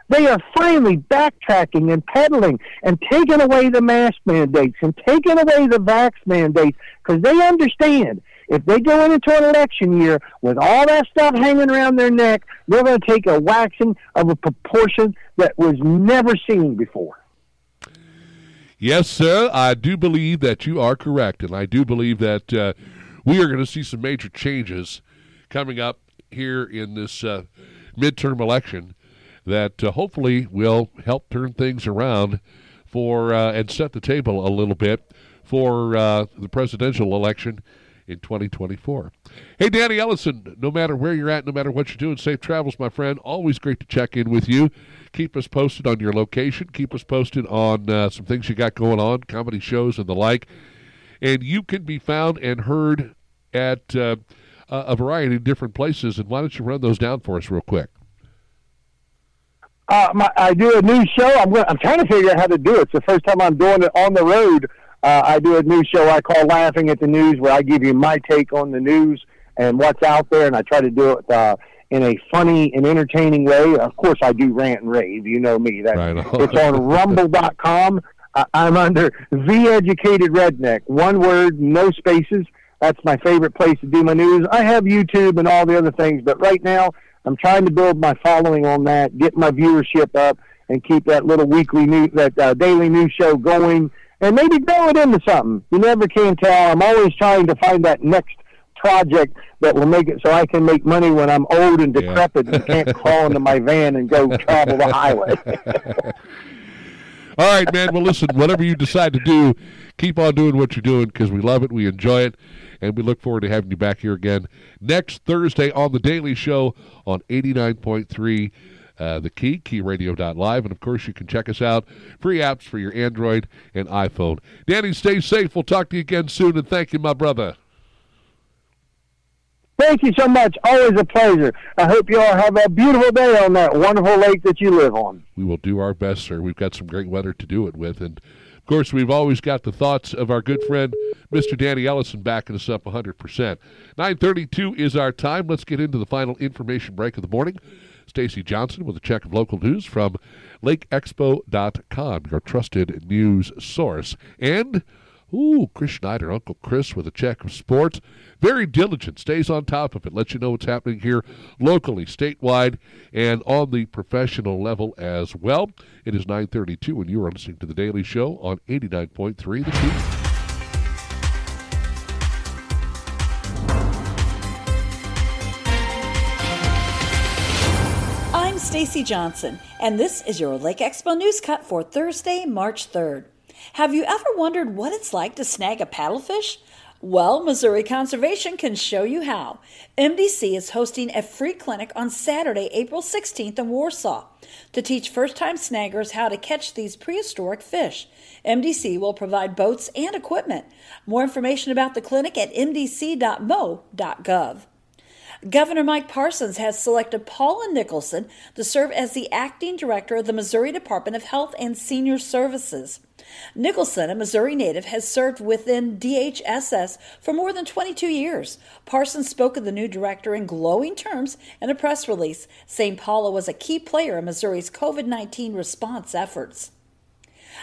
They are finally backtracking and peddling and taking away the mask mandates and taking away the vax mandates because they understand if they go into an election year with all that stuff hanging around their neck, they're going to take a waxing of a proportion that was never seen before. Yes, sir. I do believe that you are correct, and I do believe that uh, we are going to see some major changes coming up here in this uh, midterm election that uh, hopefully will help turn things around for uh, and set the table a little bit for uh, the presidential election in 2024. Hey, Danny Ellison, no matter where you're at, no matter what you're doing, safe travels, my friend. Always great to check in with you. Keep us posted on your location. Keep us posted on uh, some things you got going on, comedy shows and the like. And you can be found and heard at uh, a variety of different places. And why don't you run those down for us real quick? Uh, my, I do a new show. I'm, going, I'm trying to figure out how to do it. It's the first time I'm doing it on the road. Uh, I do a new show I call Laughing at the News, where I give you my take on the news and what's out there, and I try to do it uh, in a funny and entertaining way. Of course, I do rant and rave. You know me. That right on. it's on Rumble.com. Uh, I'm under The Educated Redneck. One word, no spaces. That's my favorite place to do my news. I have YouTube and all the other things, but right now I'm trying to build my following on that, get my viewership up, and keep that little weekly news, that uh, daily news show going, and maybe grow it into something. You never can tell. I'm always trying to find that next project that will make it so I can make money when I'm old and decrepit yeah. and can't crawl into my van and go travel the highway. All right, man. Well, listen, whatever you decide to do, keep on doing what you're doing because we love it, we enjoy it, and we look forward to having you back here again next Thursday on The Daily Show on 89.3. Uh, the key, keyradio.live. And of course, you can check us out. Free apps for your Android and iPhone. Danny, stay safe. We'll talk to you again soon. And thank you, my brother. Thank you so much. Always a pleasure. I hope you all have a beautiful day on that wonderful lake that you live on. We will do our best, sir. We've got some great weather to do it with. And of course, we've always got the thoughts of our good friend, Mr. Danny Ellison, backing us up 100%. 932 is our time. Let's get into the final information break of the morning. Stacy Johnson with a check of local news from lakeexpo.com, your trusted news source. And Ooh, Chris Schneider, Uncle Chris with a check of sports. Very diligent, stays on top of it, lets you know what's happening here locally, statewide, and on the professional level as well. It is 932, and you are listening to The Daily Show on 89.3 The Key. I'm Stacy Johnson, and this is your Lake Expo News Cut for Thursday, March 3rd. Have you ever wondered what it's like to snag a paddlefish? Well, Missouri Conservation can show you how. MDC is hosting a free clinic on Saturday, April 16th in Warsaw to teach first time snaggers how to catch these prehistoric fish. MDC will provide boats and equipment. More information about the clinic at mdc.mo.gov. Governor Mike Parsons has selected Paula Nickelson to serve as the acting director of the Missouri Department of Health and Senior Services. Nickelson, a Missouri native, has served within DHSS for more than 22 years. Parsons spoke of the new director in glowing terms in a press release, saying Paula was a key player in Missouri's COVID 19 response efforts.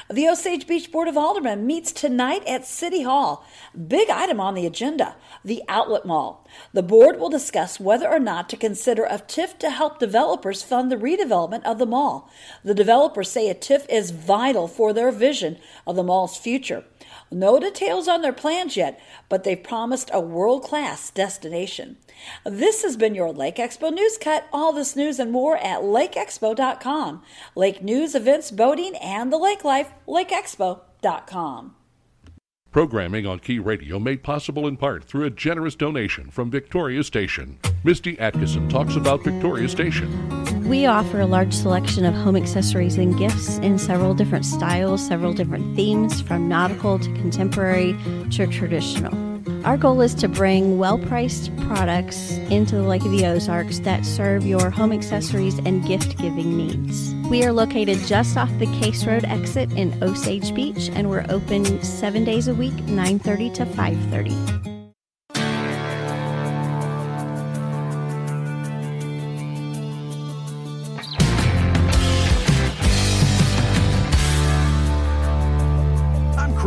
The Osage Beach Board of Aldermen meets tonight at City Hall. Big item on the agenda the Outlet Mall. The board will discuss whether or not to consider a TIF to help developers fund the redevelopment of the mall. The developers say a TIF is vital for their vision of the mall's future. No details on their plans yet, but they've promised a world class destination. This has been your Lake Expo News Cut. All this news and more at lakeexpo.com. Lake news, events, boating, and the lake life, lakeexpo.com. Programming on Key Radio made possible in part through a generous donation from Victoria Station. Misty Atkinson talks about Victoria Station. We offer a large selection of home accessories and gifts in several different styles, several different themes, from nautical to contemporary to traditional. Our goal is to bring well priced products into the Lake of the Ozarks that serve your home accessories and gift giving needs. We are located just off the Case Road exit in Osage Beach and we're open seven days a week, 9.30 to 5.30.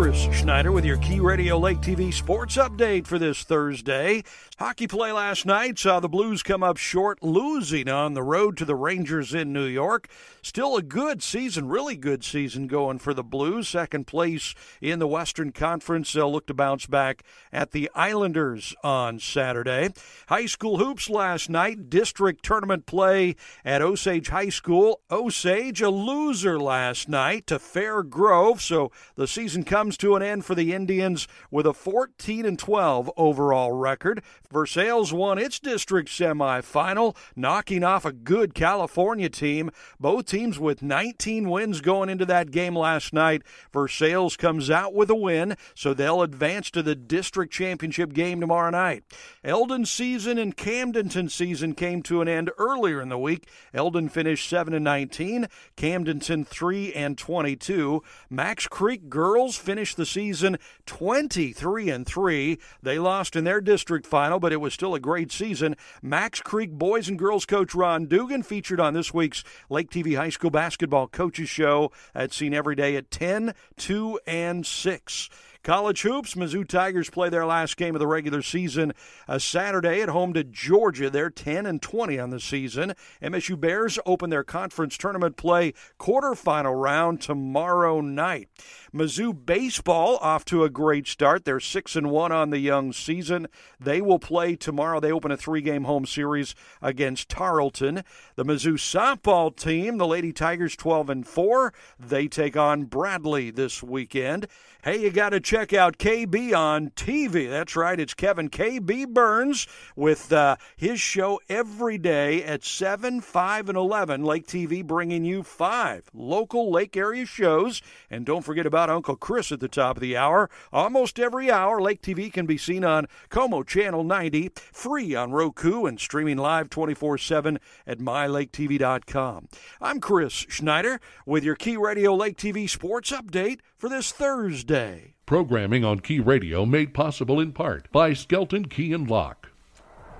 Chris Schneider with your Key Radio Lake TV sports update for this Thursday. Hockey play last night saw the Blues come up short, losing on the road to the Rangers in New York. Still a good season, really good season going for the Blues. Second place in the Western Conference. They'll look to bounce back at the Islanders on Saturday. High school hoops last night, district tournament play at Osage High School. Osage, a loser last night to Fair Grove, so the season comes to an end for the Indians with a 14 and 12 overall record. Versailles won its district semifinal, knocking off a good California team. Both teams with 19 wins going into that game last night. Versailles comes out with a win, so they'll advance to the district championship game tomorrow night. Eldon season and Camdenton season came to an end earlier in the week. Eldon finished 7 and 19, Camdenton 3 and 22. Macks Creek girls finished the season 23 and 3. They lost in their district final, but it was still a great season. Macks Creek boys and girls coach Ron Dugan featured on this week's Lake TV High School Basketball Coaches Show. That's seen every day at 10, 2, and 6. College hoops, Mizzou Tigers play their last game of the regular season a uh, Saturday at home to Georgia. They're 10 and 20 on the season. MSU Bears open their conference tournament play quarterfinal round tomorrow night. Mizzou baseball off to a great start. They're 6 and 1 on the young season. They will play tomorrow. They open a three-game home series against Tarleton. The Mizzou softball team, the Lady Tigers 12 and 4, they take on Bradley this weekend. Hey, you got to check out KB on TV. That's right, it's Kevin KB Burns with uh, his show every day at 7, 5, and 11. Lake TV bringing you five local lake area shows. And don't forget about Uncle Chris at the top of the hour. Almost every hour, Lake TV can be seen on Co-Mo Channel 90, free on Roku, and streaming live 24 7 at mylaketv.com. I'm Chris Schneider with your Key Radio Lake TV sports update for this Thursday. Programming on Key Radio made possible in part by Skelton Key and Lock.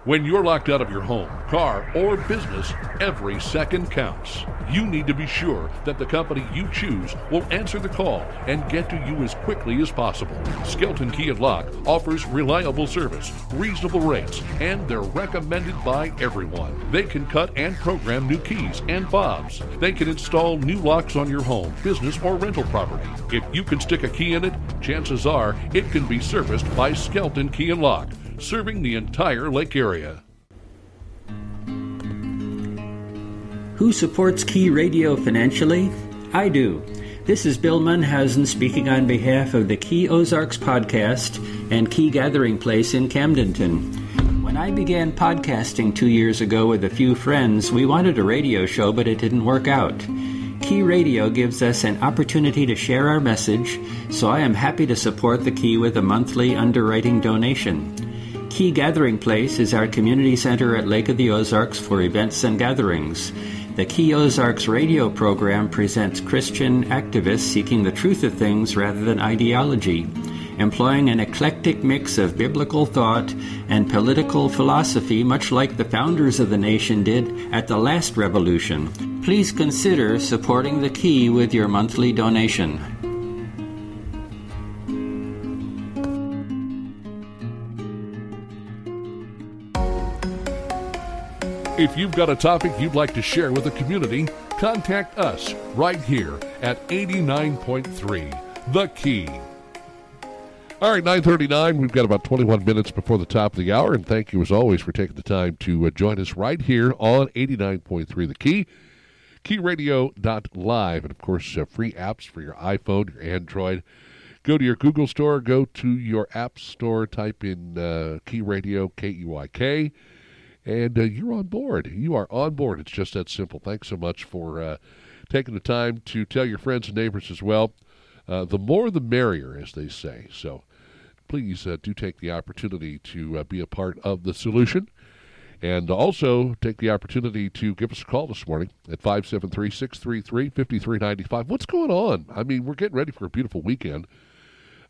When you're locked out of your home, car, or business, every second counts. You need to be sure that the company you choose will answer the call and get to you as quickly as possible. Skelton Key and Lock offers reliable service, reasonable rates, and they're recommended by everyone. They can cut and program new keys and fobs. They can install new locks on your home, business, or rental property. If you can stick a key in it, chances are it can be serviced by Skelton Key and Lock serving the entire lake area. Who supports Key Radio financially? I do. This is Bill Munhausen speaking on behalf of the Key Ozarks podcast and Key Gathering Place in Camdenton. When I began podcasting two years ago with a few friends, we wanted a radio show, but it didn't work out. Key Radio gives us an opportunity to share our message, so I am happy to support the Key with a monthly underwriting donation. Key Gathering Place is our community center at Lake of the Ozarks for events and gatherings. The Key Ozarks radio program presents Christian activists seeking the truth of things rather than ideology, employing an eclectic mix of biblical thought and political philosophy, much like the founders of the nation did at the last revolution. Please consider supporting the Key with your monthly donation. If you've got a topic you'd like to share with the community, contact us right here at 89.3 The Key. All right, 939. We've got about 21 minutes before the top of the hour, and thank you as always for taking the time to uh, join us right here on 89.3 The Key, keyradio.live, and of course, uh, free apps for your iPhone, your Android. Go to your Google Store, go to your App Store, type in uh, Key Radio, K E Y K and uh, you're on board. You are on board. It's just that simple. Thanks so much for uh, taking the time to tell your friends and neighbors as well. Uh, the more the merrier, as they say. So please uh, do take the opportunity to uh, be a part of the solution. And also take the opportunity to give us a call this morning at 573 633 5395. What's going on? I mean, we're getting ready for a beautiful weekend.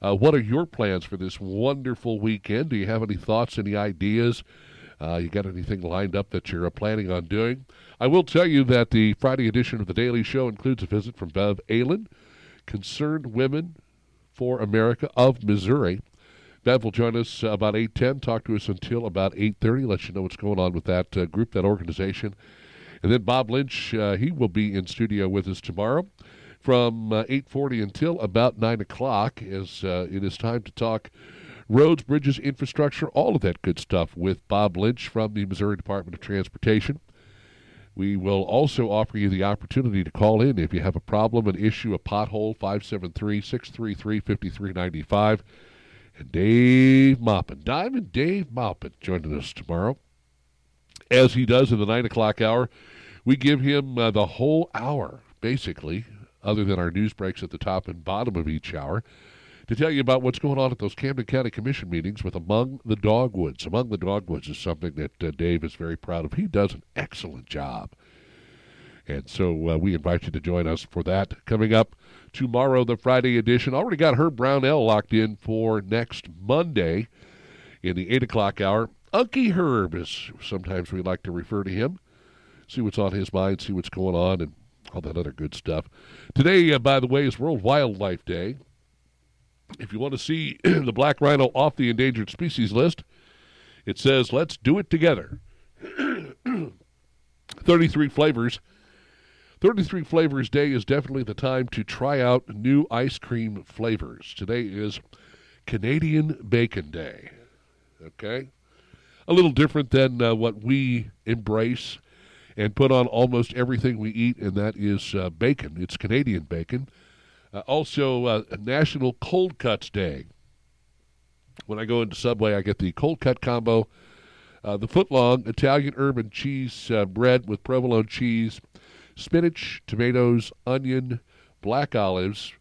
Uh, what are your plans for this wonderful weekend? Do you have any thoughts, any ideas? Uh, you got anything lined up that you're uh, planning on doing? I will tell you that the Friday edition of The Daily Show includes a visit from Bev Ehlen, Concerned Women for America of Missouri. Bev will join us uh, about 8.10, talk to us until about 8.30, let you know what's going on with that uh, group, that organization. And then Bob Lynch, uh, he will be in studio with us tomorrow from uh, 8.40 until about 9 o'clock as it is time to talk – roads, bridges, infrastructure, all of that good stuff with Bob Lynch from the Missouri Department of Transportation. We will also offer you the opportunity to call in if you have a problem, an issue, a pothole, 573 633 5395. And Dave Maupin, Diamond Dave Maupin, joining us tomorrow. As he does in the 9 o'clock hour, we give him uh, the whole hour, basically, other than our news breaks at the top and bottom of each hour to tell you about what's going on at those Camden County Commission meetings with Among the Dogwoods. Among the Dogwoods is something that uh, Dave is very proud of. He does an excellent job. And so uh, we invite you to join us for that. Coming up tomorrow, the Friday edition. Already got Herb Brownell locked in for next Monday in the 8 o'clock hour. Unky Herb is sometimes we like to refer to him. See what's on his mind, see what's going on, and all that other good stuff. Today, uh, by the way, is World Wildlife Day. If you want to see the black rhino off the endangered species list, it says, let's do it together. 33 flavors. 33 Flavors Day is definitely the time to try out new ice cream flavors. Today is Canadian Bacon Day. Okay? A little different than uh, what we embrace and put on almost everything we eat, and that is uh, bacon. It's Canadian bacon. Uh, also, uh, National Cold Cuts Day. When I go into Subway, I get the cold cut combo, uh, the foot long Italian urban cheese uh, bread with provolone cheese, spinach, tomatoes, onion, black olives.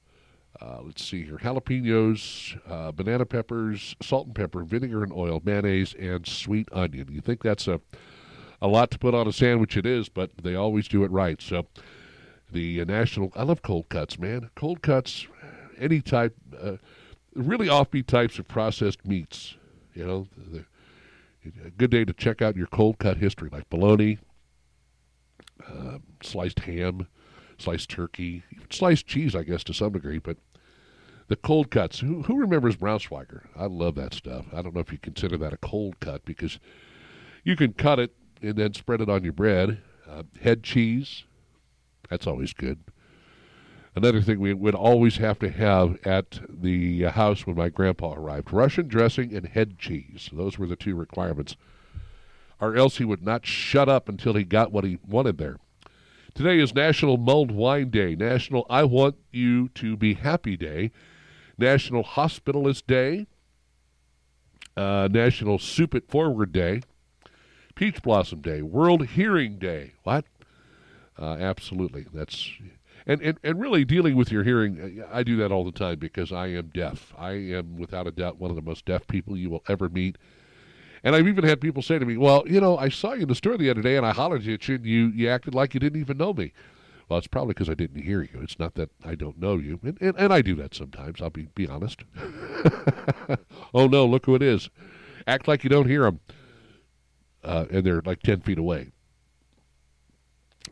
Uh, let's see here jalapenos, uh, banana peppers, salt and pepper, vinegar and oil, mayonnaise, and sweet onion. You think that's a, a lot to put on a sandwich? It is, but they always do it right. So, the uh, national. I love cold cuts, man. Cold cuts, any type, uh, really offbeat types of processed meats. You know, the, a good day to check out your cold cut history, like bologna, uh, sliced ham, sliced turkey, sliced cheese, I guess to some degree. But the cold cuts. Who, who remembers Braunschweiger? I love that stuff. I don't know if you consider that a cold cut because you can cut it and then spread it on your bread. Uh, head cheese, that's always good. Another thing we would always have to have at the house when my grandpa arrived Russian dressing and head cheese. Those were the two requirements. Or else he would not shut up until he got what he wanted there. Today is National Mulled Wine Day, National I Want You to Be Happy Day, National Hospitalist Day, uh, National Soup It Forward Day, Peach Blossom Day, World Hearing Day. What? Uh, absolutely, that's and, and and really dealing with your hearing. I do that all the time because I am deaf. I am without a doubt one of the most deaf people you will ever meet. And I've even had people say to me, "Well, you know, I saw you in the store the other day, and I hollered at you, and you you acted like you didn't even know me." Well, it's probably because I didn't hear you. It's not that I don't know you, and and, and I do that sometimes. I'll be be honest. oh no, look who it is! Act like you don't hear them, uh, and they're like ten feet away.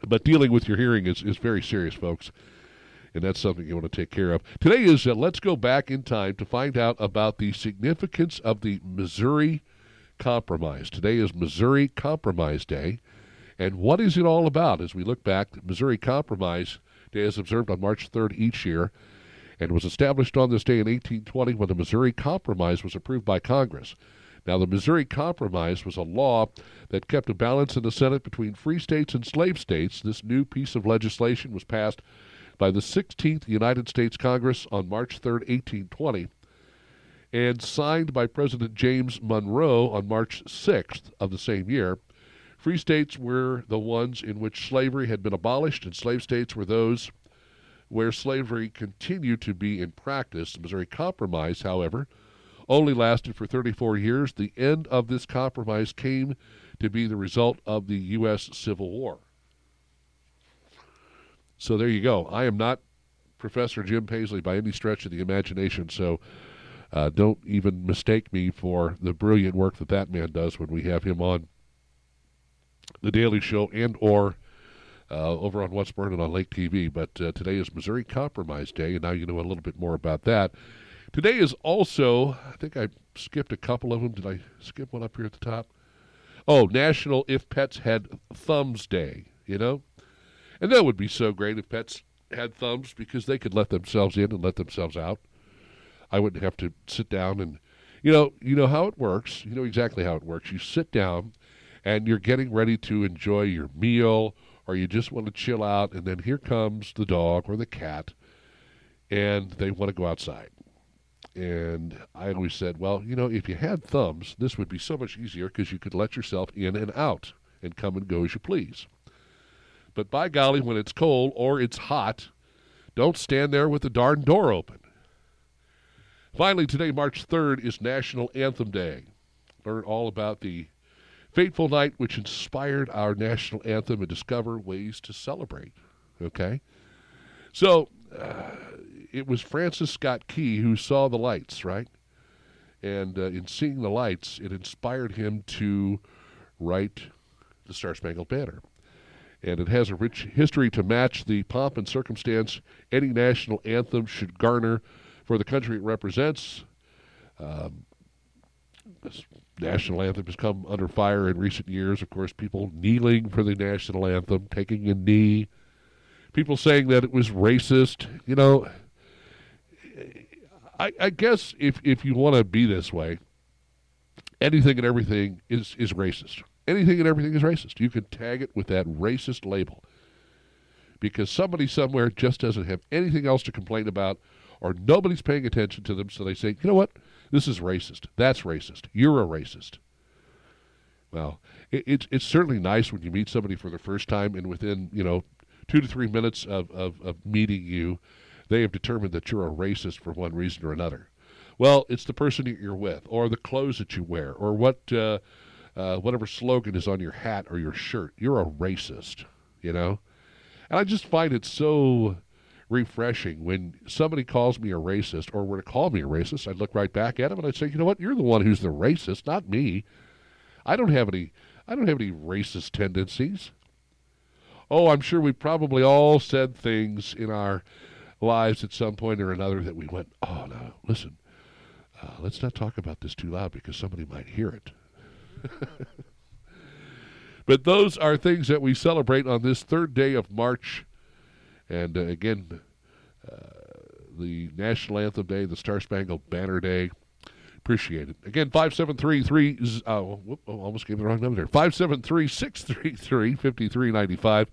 But dealing with your hearing is is very serious, folks and that's something you want to take care of. Today is uh, let's go back in time to find out about the significance of the Missouri Compromise. Today is Missouri Compromise Day. And what is it all about? As we look back, the Missouri Compromise Day is observed on March 3rd each year and was established on this day in 1820 when the Missouri Compromise was approved by Congress. Now, the Missouri Compromise was a law that kept a balance in the Senate between free states and slave states. This new piece of legislation was passed by the 16th United States Congress on March 3, 1820, and signed by President James Monroe on March 6th of the same year. Free states were the ones in which slavery had been abolished, and slave states were those where slavery continued to be in practice. The Missouri Compromise, however, only lasted for 34 years. The end of this compromise came to be the result of the U.S. Civil War. So there you go. I am not Professor Jim Paisley by any stretch of the imagination, so uh, don't even mistake me for the brilliant work that that man does when we have him on the Daily Show and or uh, over on What's Burning on Lake TV. But uh, today is Missouri Compromise Day, and now you know a little bit more about that. Today is also, I think I skipped a couple of them. Did I skip one up here at the top? Oh, National If Pets Had Thumbs Day, you know? And that would be so great if pets had thumbs because they could let themselves in and let themselves out. I wouldn't have to sit down and you know, you know how it works. You know exactly how it works. You sit down and you're getting ready to enjoy your meal or you just want to chill out and then here comes the dog or the cat and they want to go outside. And I always said, well, you know, if you had thumbs, this would be so much easier because you could let yourself in and out and come and go as you please. But by golly, when it's cold or it's hot, don't stand there with the darn door open. Finally, today, March 3rd, is National Anthem Day. Learn all about the fateful night which inspired our national anthem and discover ways to celebrate. Okay? So, uh, it was Francis Scott Key who saw the lights, right? And uh, in seeing the lights, it inspired him to write the Star Spangled Banner and it has a rich history to match the pomp and circumstance any national anthem should garner for the country it represents. Um, this national anthem has come under fire in recent years. Of course, people kneeling for the national anthem, taking a knee, people saying that it was racist. You know, I, I guess if if you want to be this way, anything and everything is is racist anything and everything is racist. You can tag it with that racist label because somebody somewhere just doesn't have anything else to complain about or nobody's paying attention to them. So they say, you know what? This is racist. That's racist. You're a racist. Well, it, it's, it's certainly nice when you meet somebody for the first time and within, you know, two to three minutes of, of, of meeting you, they have determined that you're a racist for one reason or another. Well, it's the person that you're with, or the clothes that you wear, or what uh, uh, whatever slogan is on your hat or your shirt. You're a racist, you know? And I just find it so refreshing when somebody calls me a racist or were to call me a racist. I'd look right back at them and I'd say, you know what? You're the one who's the racist, not me. I don't have any. I don't have any racist tendencies. Oh, I'm sure we probably all said things in our lives at some point or another that we went, oh, no, listen, uh, let's not talk about this too loud because somebody might hear it. but those are things that we celebrate on this third day of March. And uh, again, uh, the National Anthem Day, the Star Spangled Banner Day. Appreciate it. Again, 5733, uh, whoop, oh, almost gave the wrong number there. 573 633 5395.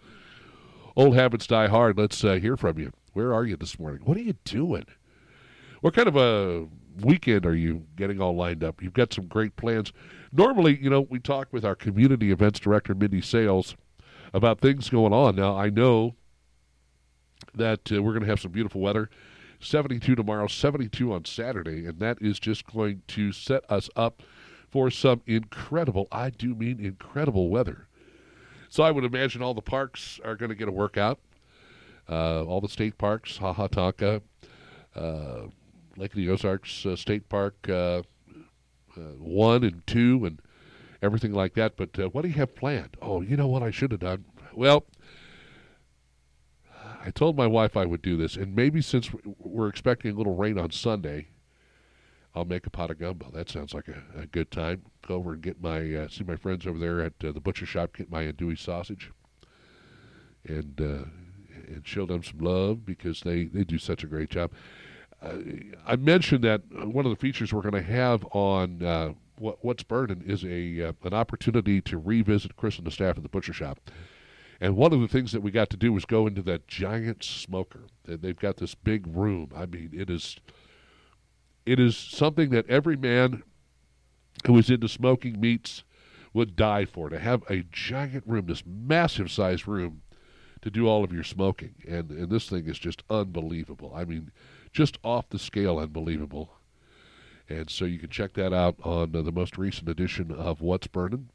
Old habits die hard. Let's uh, hear from you. Where are you this morning? What are you doing? What kind of a weekend are you getting all lined up? You've got some great plans. Normally, you know, we talk with our community events director, Mindi Sales, about things going on. Now, I know that uh, we're going to have some beautiful weather. 72 tomorrow, 72 on Saturday, and that is just going to set us up for some incredible, I do mean incredible weather. So I would imagine all the parks are going to get a workout. Uh, all the state parks, Ha Ha Tonka, uh, Lake of the Ozarks uh, State Park, uh, uh, one and two, and everything like that. But uh, what do you have planned? Oh, you know what I should have done? Well, I told my wife I would do this, and maybe since we're expecting a little rain on Sunday, I'll make a pot of gumbo. That sounds like a, a good time. Go over and get my uh, see my friends over there at the butcher shop. Get my andouille sausage, and and show them some love because they they do such a great job. Uh, I mentioned that one of the features we're going to have on uh, what, what's burning is a uh, an opportunity to revisit Chris and the staff at the butcher shop. And one of the things that we got to do was go into that giant smoker. They've got this big room. I mean, it is it is something that every man who is into smoking meats would die for to have a giant room, this massive sized room to do all of your smoking. And and this thing is just unbelievable. I mean, just off the scale unbelievable. And so you can check that out on uh, the most recent edition of What's Burning.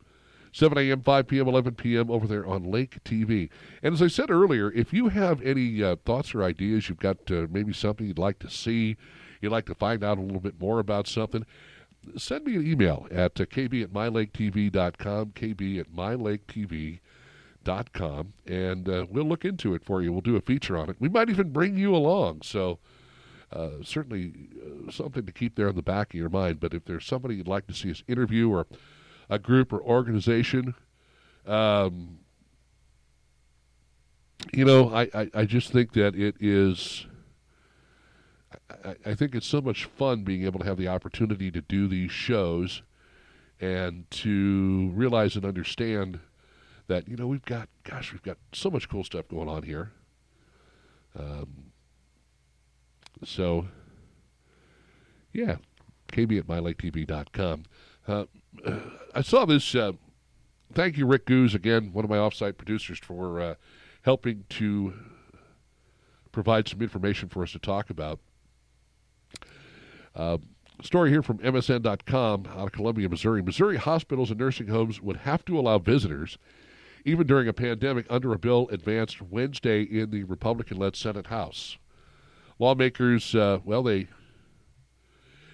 7 a.m., 5 p.m., 11 p.m. over there on Lake TV. And as I said earlier, if you have any uh, thoughts or ideas, you've got uh, maybe something you'd like to see, you'd like to find out a little bit more about something, send me an email at uh, kb at mylaketv.com, kb at mylaketv.com, and uh, we'll look into it for you. We'll do a feature on it. We might even bring you along. So uh, certainly uh, something to keep there in the back of your mind. But if there's somebody you'd like to see us interview or a group or organization, um, you know, I, I, I just think that it is I, I think it's so much fun being able to have the opportunity to do these shows and to realize and understand that you know we've got gosh we've got so much cool stuff going on here. Um, so yeah kb at mylaketv.com uh, i saw this uh, thank you rick goose again one of my offsite producers for uh, helping to provide some information for us to talk about. Uh, story here from MSN.com out of Columbia, Missouri. Missouri hospitals and nursing homes would have to allow visitors, even during a pandemic, under a bill advanced Wednesday in the Republican led Senate House. Lawmakers, uh, well, they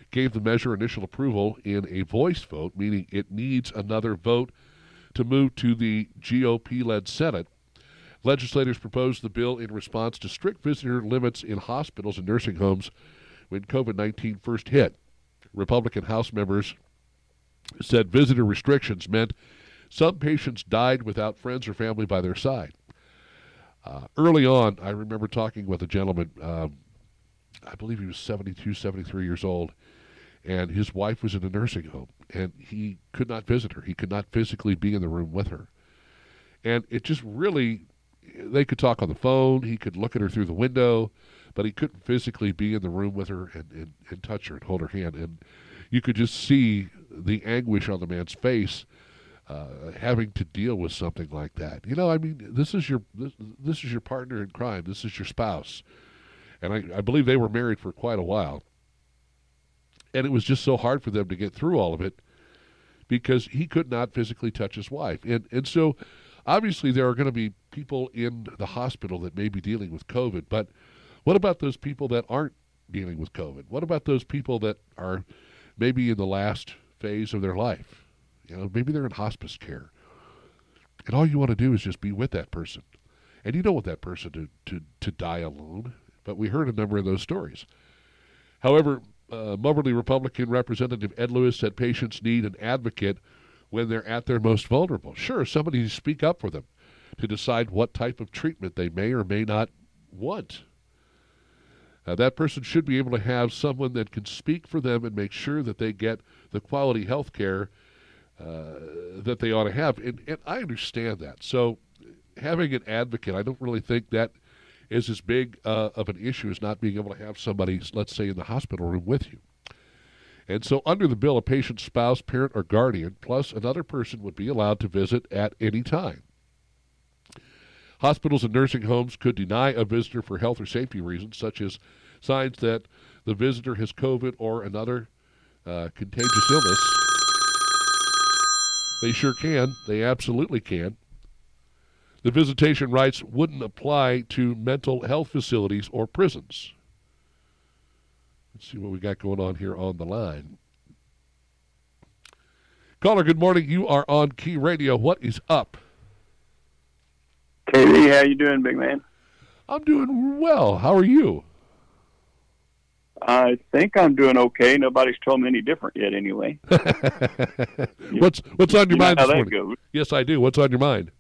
gave the measure initial approval in a voice vote, meaning it needs another vote to move to the GOP led Senate. Legislators proposed the bill in response to strict visitor limits in hospitals and nursing homes when COVID 19 first hit. Republican House members said visitor restrictions meant some patients died without friends or family by their side. Uh, early on, I remember talking with a gentleman, um, I believe he was 72, 73 years old, and his wife was in a nursing home, and he could not visit her. He could not physically be in the room with her. And it just really, they could talk on the phone, he could look at her through the window, but he couldn't physically be in the room with her and, and, and touch her and hold her hand. And you could just see the anguish on the man's face uh, having to deal with something like that. You know, I mean, this is your this, this is your partner in crime. This is your spouse, and I, I believe they were married for quite a while. And it was just so hard for them to get through all of it because he could not physically touch his wife, and and so obviously there are going to be people in the hospital that may be dealing with COVID, but what about those people that aren't dealing with COVID? What about those people that are maybe in the last phase of their life? You know, maybe they're in hospice care. And all you want to do is just be with that person. And you don't want that person to, to, to die alone. But we heard a number of those stories. However, uh, Moberly Republican Representative Ed Lewis said patients need an advocate when they're at their most vulnerable. Sure, somebody to speak up for them to decide what type of treatment they may or may not want. Uh, that person should be able to have someone that can speak for them and make sure that they get the quality health care that they ought to have. And, and I understand that. So having an advocate, I don't really think that is as big uh, of an issue as not being able to have somebody, let's say, in the hospital room with you. And so, under the bill, a patient's spouse, parent, or guardian, plus another person, would be allowed to visit at any time. Hospitals and nursing homes could deny a visitor for health or safety reasons, such as signs that the visitor has COVID or another uh, contagious illness. They sure can. They absolutely can. The visitation rights wouldn't apply to mental health facilities or prisons. Let's see what we got going on here on the line. Caller, good morning. You are on Key Radio. What is up? KD, how you doing, big man? I'm doing well. How are you? I think I'm doing okay. Nobody's told me any different yet, anyway. what's what's on your You mind how this that morning? goes. Yes, I do. What's on your mind?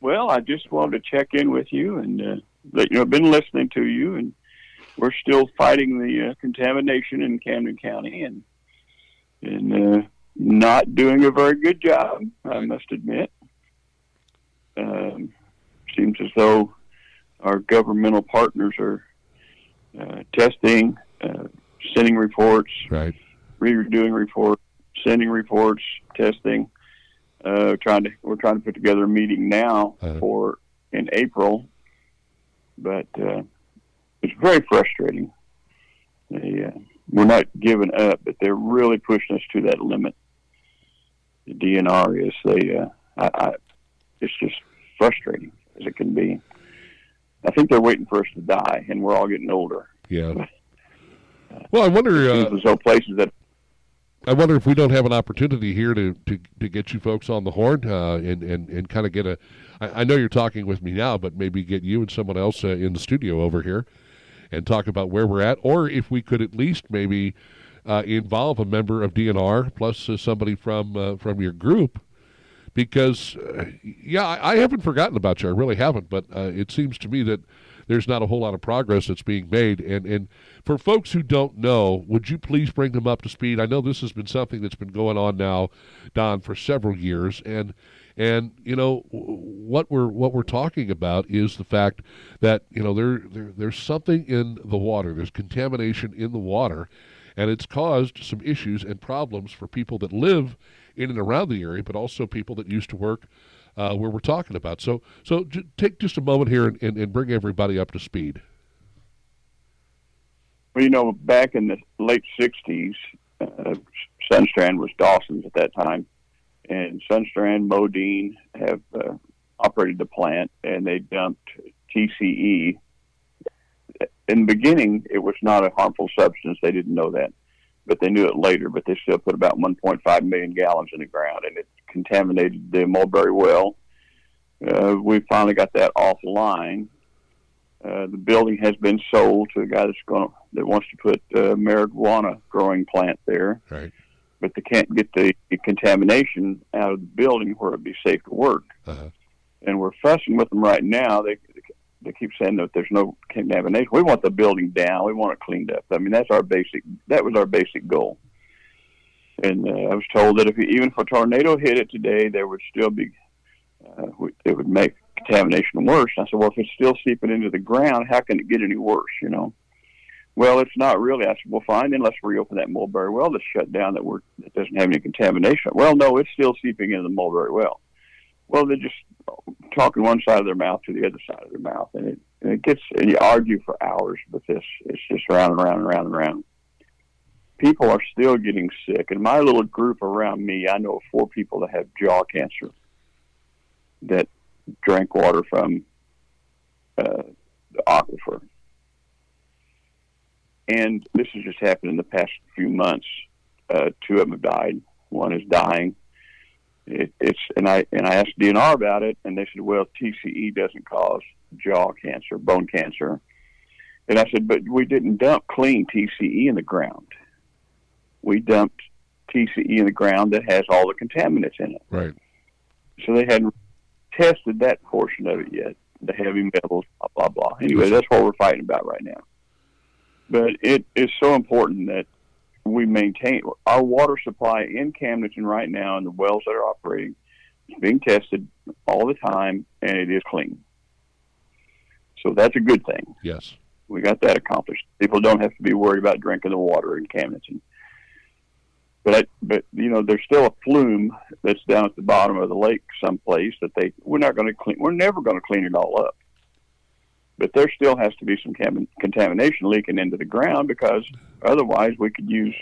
Well, I just wanted to check in with you and uh, let you know I've been listening to you, and we're still fighting the uh, contamination in Camden County, and and uh, not doing a very good job. I must admit. Um, seems as though our governmental partners are testing, uh, sending reports, Right. redoing reports, sending reports, testing. Uh, trying to we're trying to put together a meeting now Uh-huh. for in April, but uh, it's very frustrating. They, uh, we're not giving up, but they're really pushing us to that limit. The DNR is they. Uh, I, I, it's just frustrating as it can be. I think they're waiting for us to die, and we're all getting older. Yeah. Well, I wonder. Uh, though places that I wonder if we don't have an opportunity here to, to, to get you folks on the horn uh, and, and, and kind of get a. I, I know you're talking with me now, but maybe get you and someone else uh, in the studio over here and talk about where we're at, or if we could at least maybe uh, involve a member of DNR plus uh, somebody from uh, from your group. Because, uh, yeah, I, I haven't forgotten about you. I really haven't. But uh, it seems to me that there's not a whole lot of progress that's being made. And, and for folks who don't know, would you please bring them up to speed? I know this has been something that's been going on now, Don, for several years, and and you know what we're what we're talking about is the fact that you know there, there there's something in the water. There's contamination in the water, and it's caused some issues and problems for people that live in and around the area, but also people that used to work uh, where we're talking about. So so j- take just a moment here and, and, and bring everybody up to speed. Well, you know, back in the late '60s, uh, Sundstrand was Dawson's at that time, and Sundstrand, Modine have uh, operated the plant, and they dumped TCE. In the beginning, it was not a harmful substance. They didn't know that, but they knew it later. But they still put about 1.5 million gallons in the ground, and it contaminated the Mulberry well. Uh, we finally got that offline, uh, the building has been sold to a guy that's going that wants to put uh, marijuana growing plant there, Right. but they can't get the, the contamination out of the building where it'd be safe to work. Uh-huh. And we're fussing with them right now. They they keep saying that there's no contamination. We want the building down. We want it cleaned up. I mean, that's our basic. That was our basic goal. And uh, I was told that if even if a tornado hit it today, there would still be uh, it would make contamination worse. I said, well, if it's still seeping into the ground, how can it get any worse? You know. Well, it's not really. I said, well, fine, then let's reopen that mulberry well that's shut down that we're that doesn't have any contamination. Well, no, it's still seeping into the mulberry well. Well, they're just talking one side of their mouth to the other side of their mouth, and it and it gets and you argue for hours with this. It's just round and round and round and round. People are still getting sick. In my little group around me, I know four people that have jaw cancer that drank water from uh, the aquifer. And this has just happened in the past few months. Uh, two of them have died. One is dying. It, it's and I and I asked DNR about it, and they said, "Well, TCE doesn't cause jaw cancer, bone cancer." And I said, "But we didn't dump clean TCE in the ground. We dumped TCE in the ground that has all the contaminants in it. Right. So they hadn't tested that portion of it yet, the heavy metals, blah blah blah. Anyway, that's what we're fighting about right now. But it is so important that we maintain our water supply in Camdenton right now, and the wells that are operating is being tested all the time, and it is clean. So that's a good thing. Yes. We got that accomplished. People don't have to be worried about drinking the water in Camdenton. But I, but you know, there's still a flume that's down at the bottom of the lake someplace that they we're not going to clean. We're never going to clean it all up. But there still has to be some contamination leaking into the ground because otherwise we could use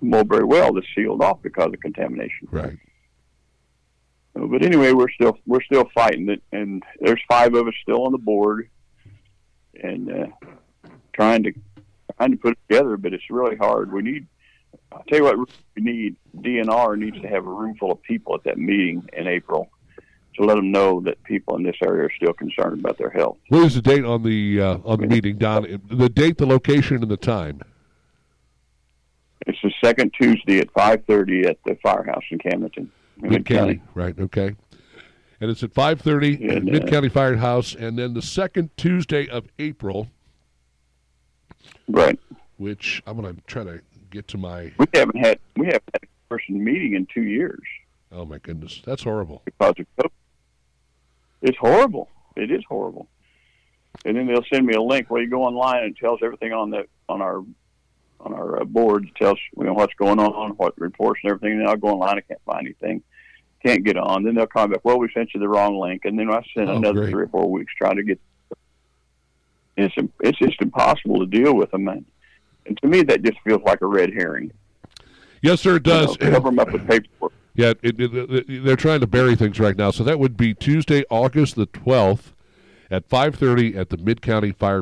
Mulberry Well that's sealed off because of contamination. Right. but anyway, we're still we're still fighting it, and there's five of us still on the board, and uh, trying to trying to put it together. But it's really hard. We need. I'll tell you what we need. DNR needs to have a room full of people at that meeting in April to let them know that people in this area are still concerned about their health. What is the date on the uh, on the meeting, Don? The date, the location, and the time. It's the second Tuesday at five thirty at the firehouse in Camdenton. Mid County, right? Okay. And it's at five thirty at Mid County Firehouse, and then the second Tuesday of April. Right. Which I'm going to try to get to my. We haven't had we haven't had a person meeting in two years. Oh my goodness, that's horrible. Because of COVID. It's horrible. It is horrible. And then they'll send me a link where you go online and it tells everything on the on our on our uh, board. It tells you know what's going on, what reports and everything. And I'll go online, I can't find anything, can't get on. Then they'll come back. Well, we sent you the wrong link, and then I send Oh, another great. three or four weeks trying to get. It's it's just impossible to deal with them, and, and to me that just feels like a red herring. Yes, sir, it does. You know, cover them up with paperwork. Yeah, it, it, they're trying to bury things right now. So that would be Tuesday, August the twelfth, at five thirty at the Mid County Fire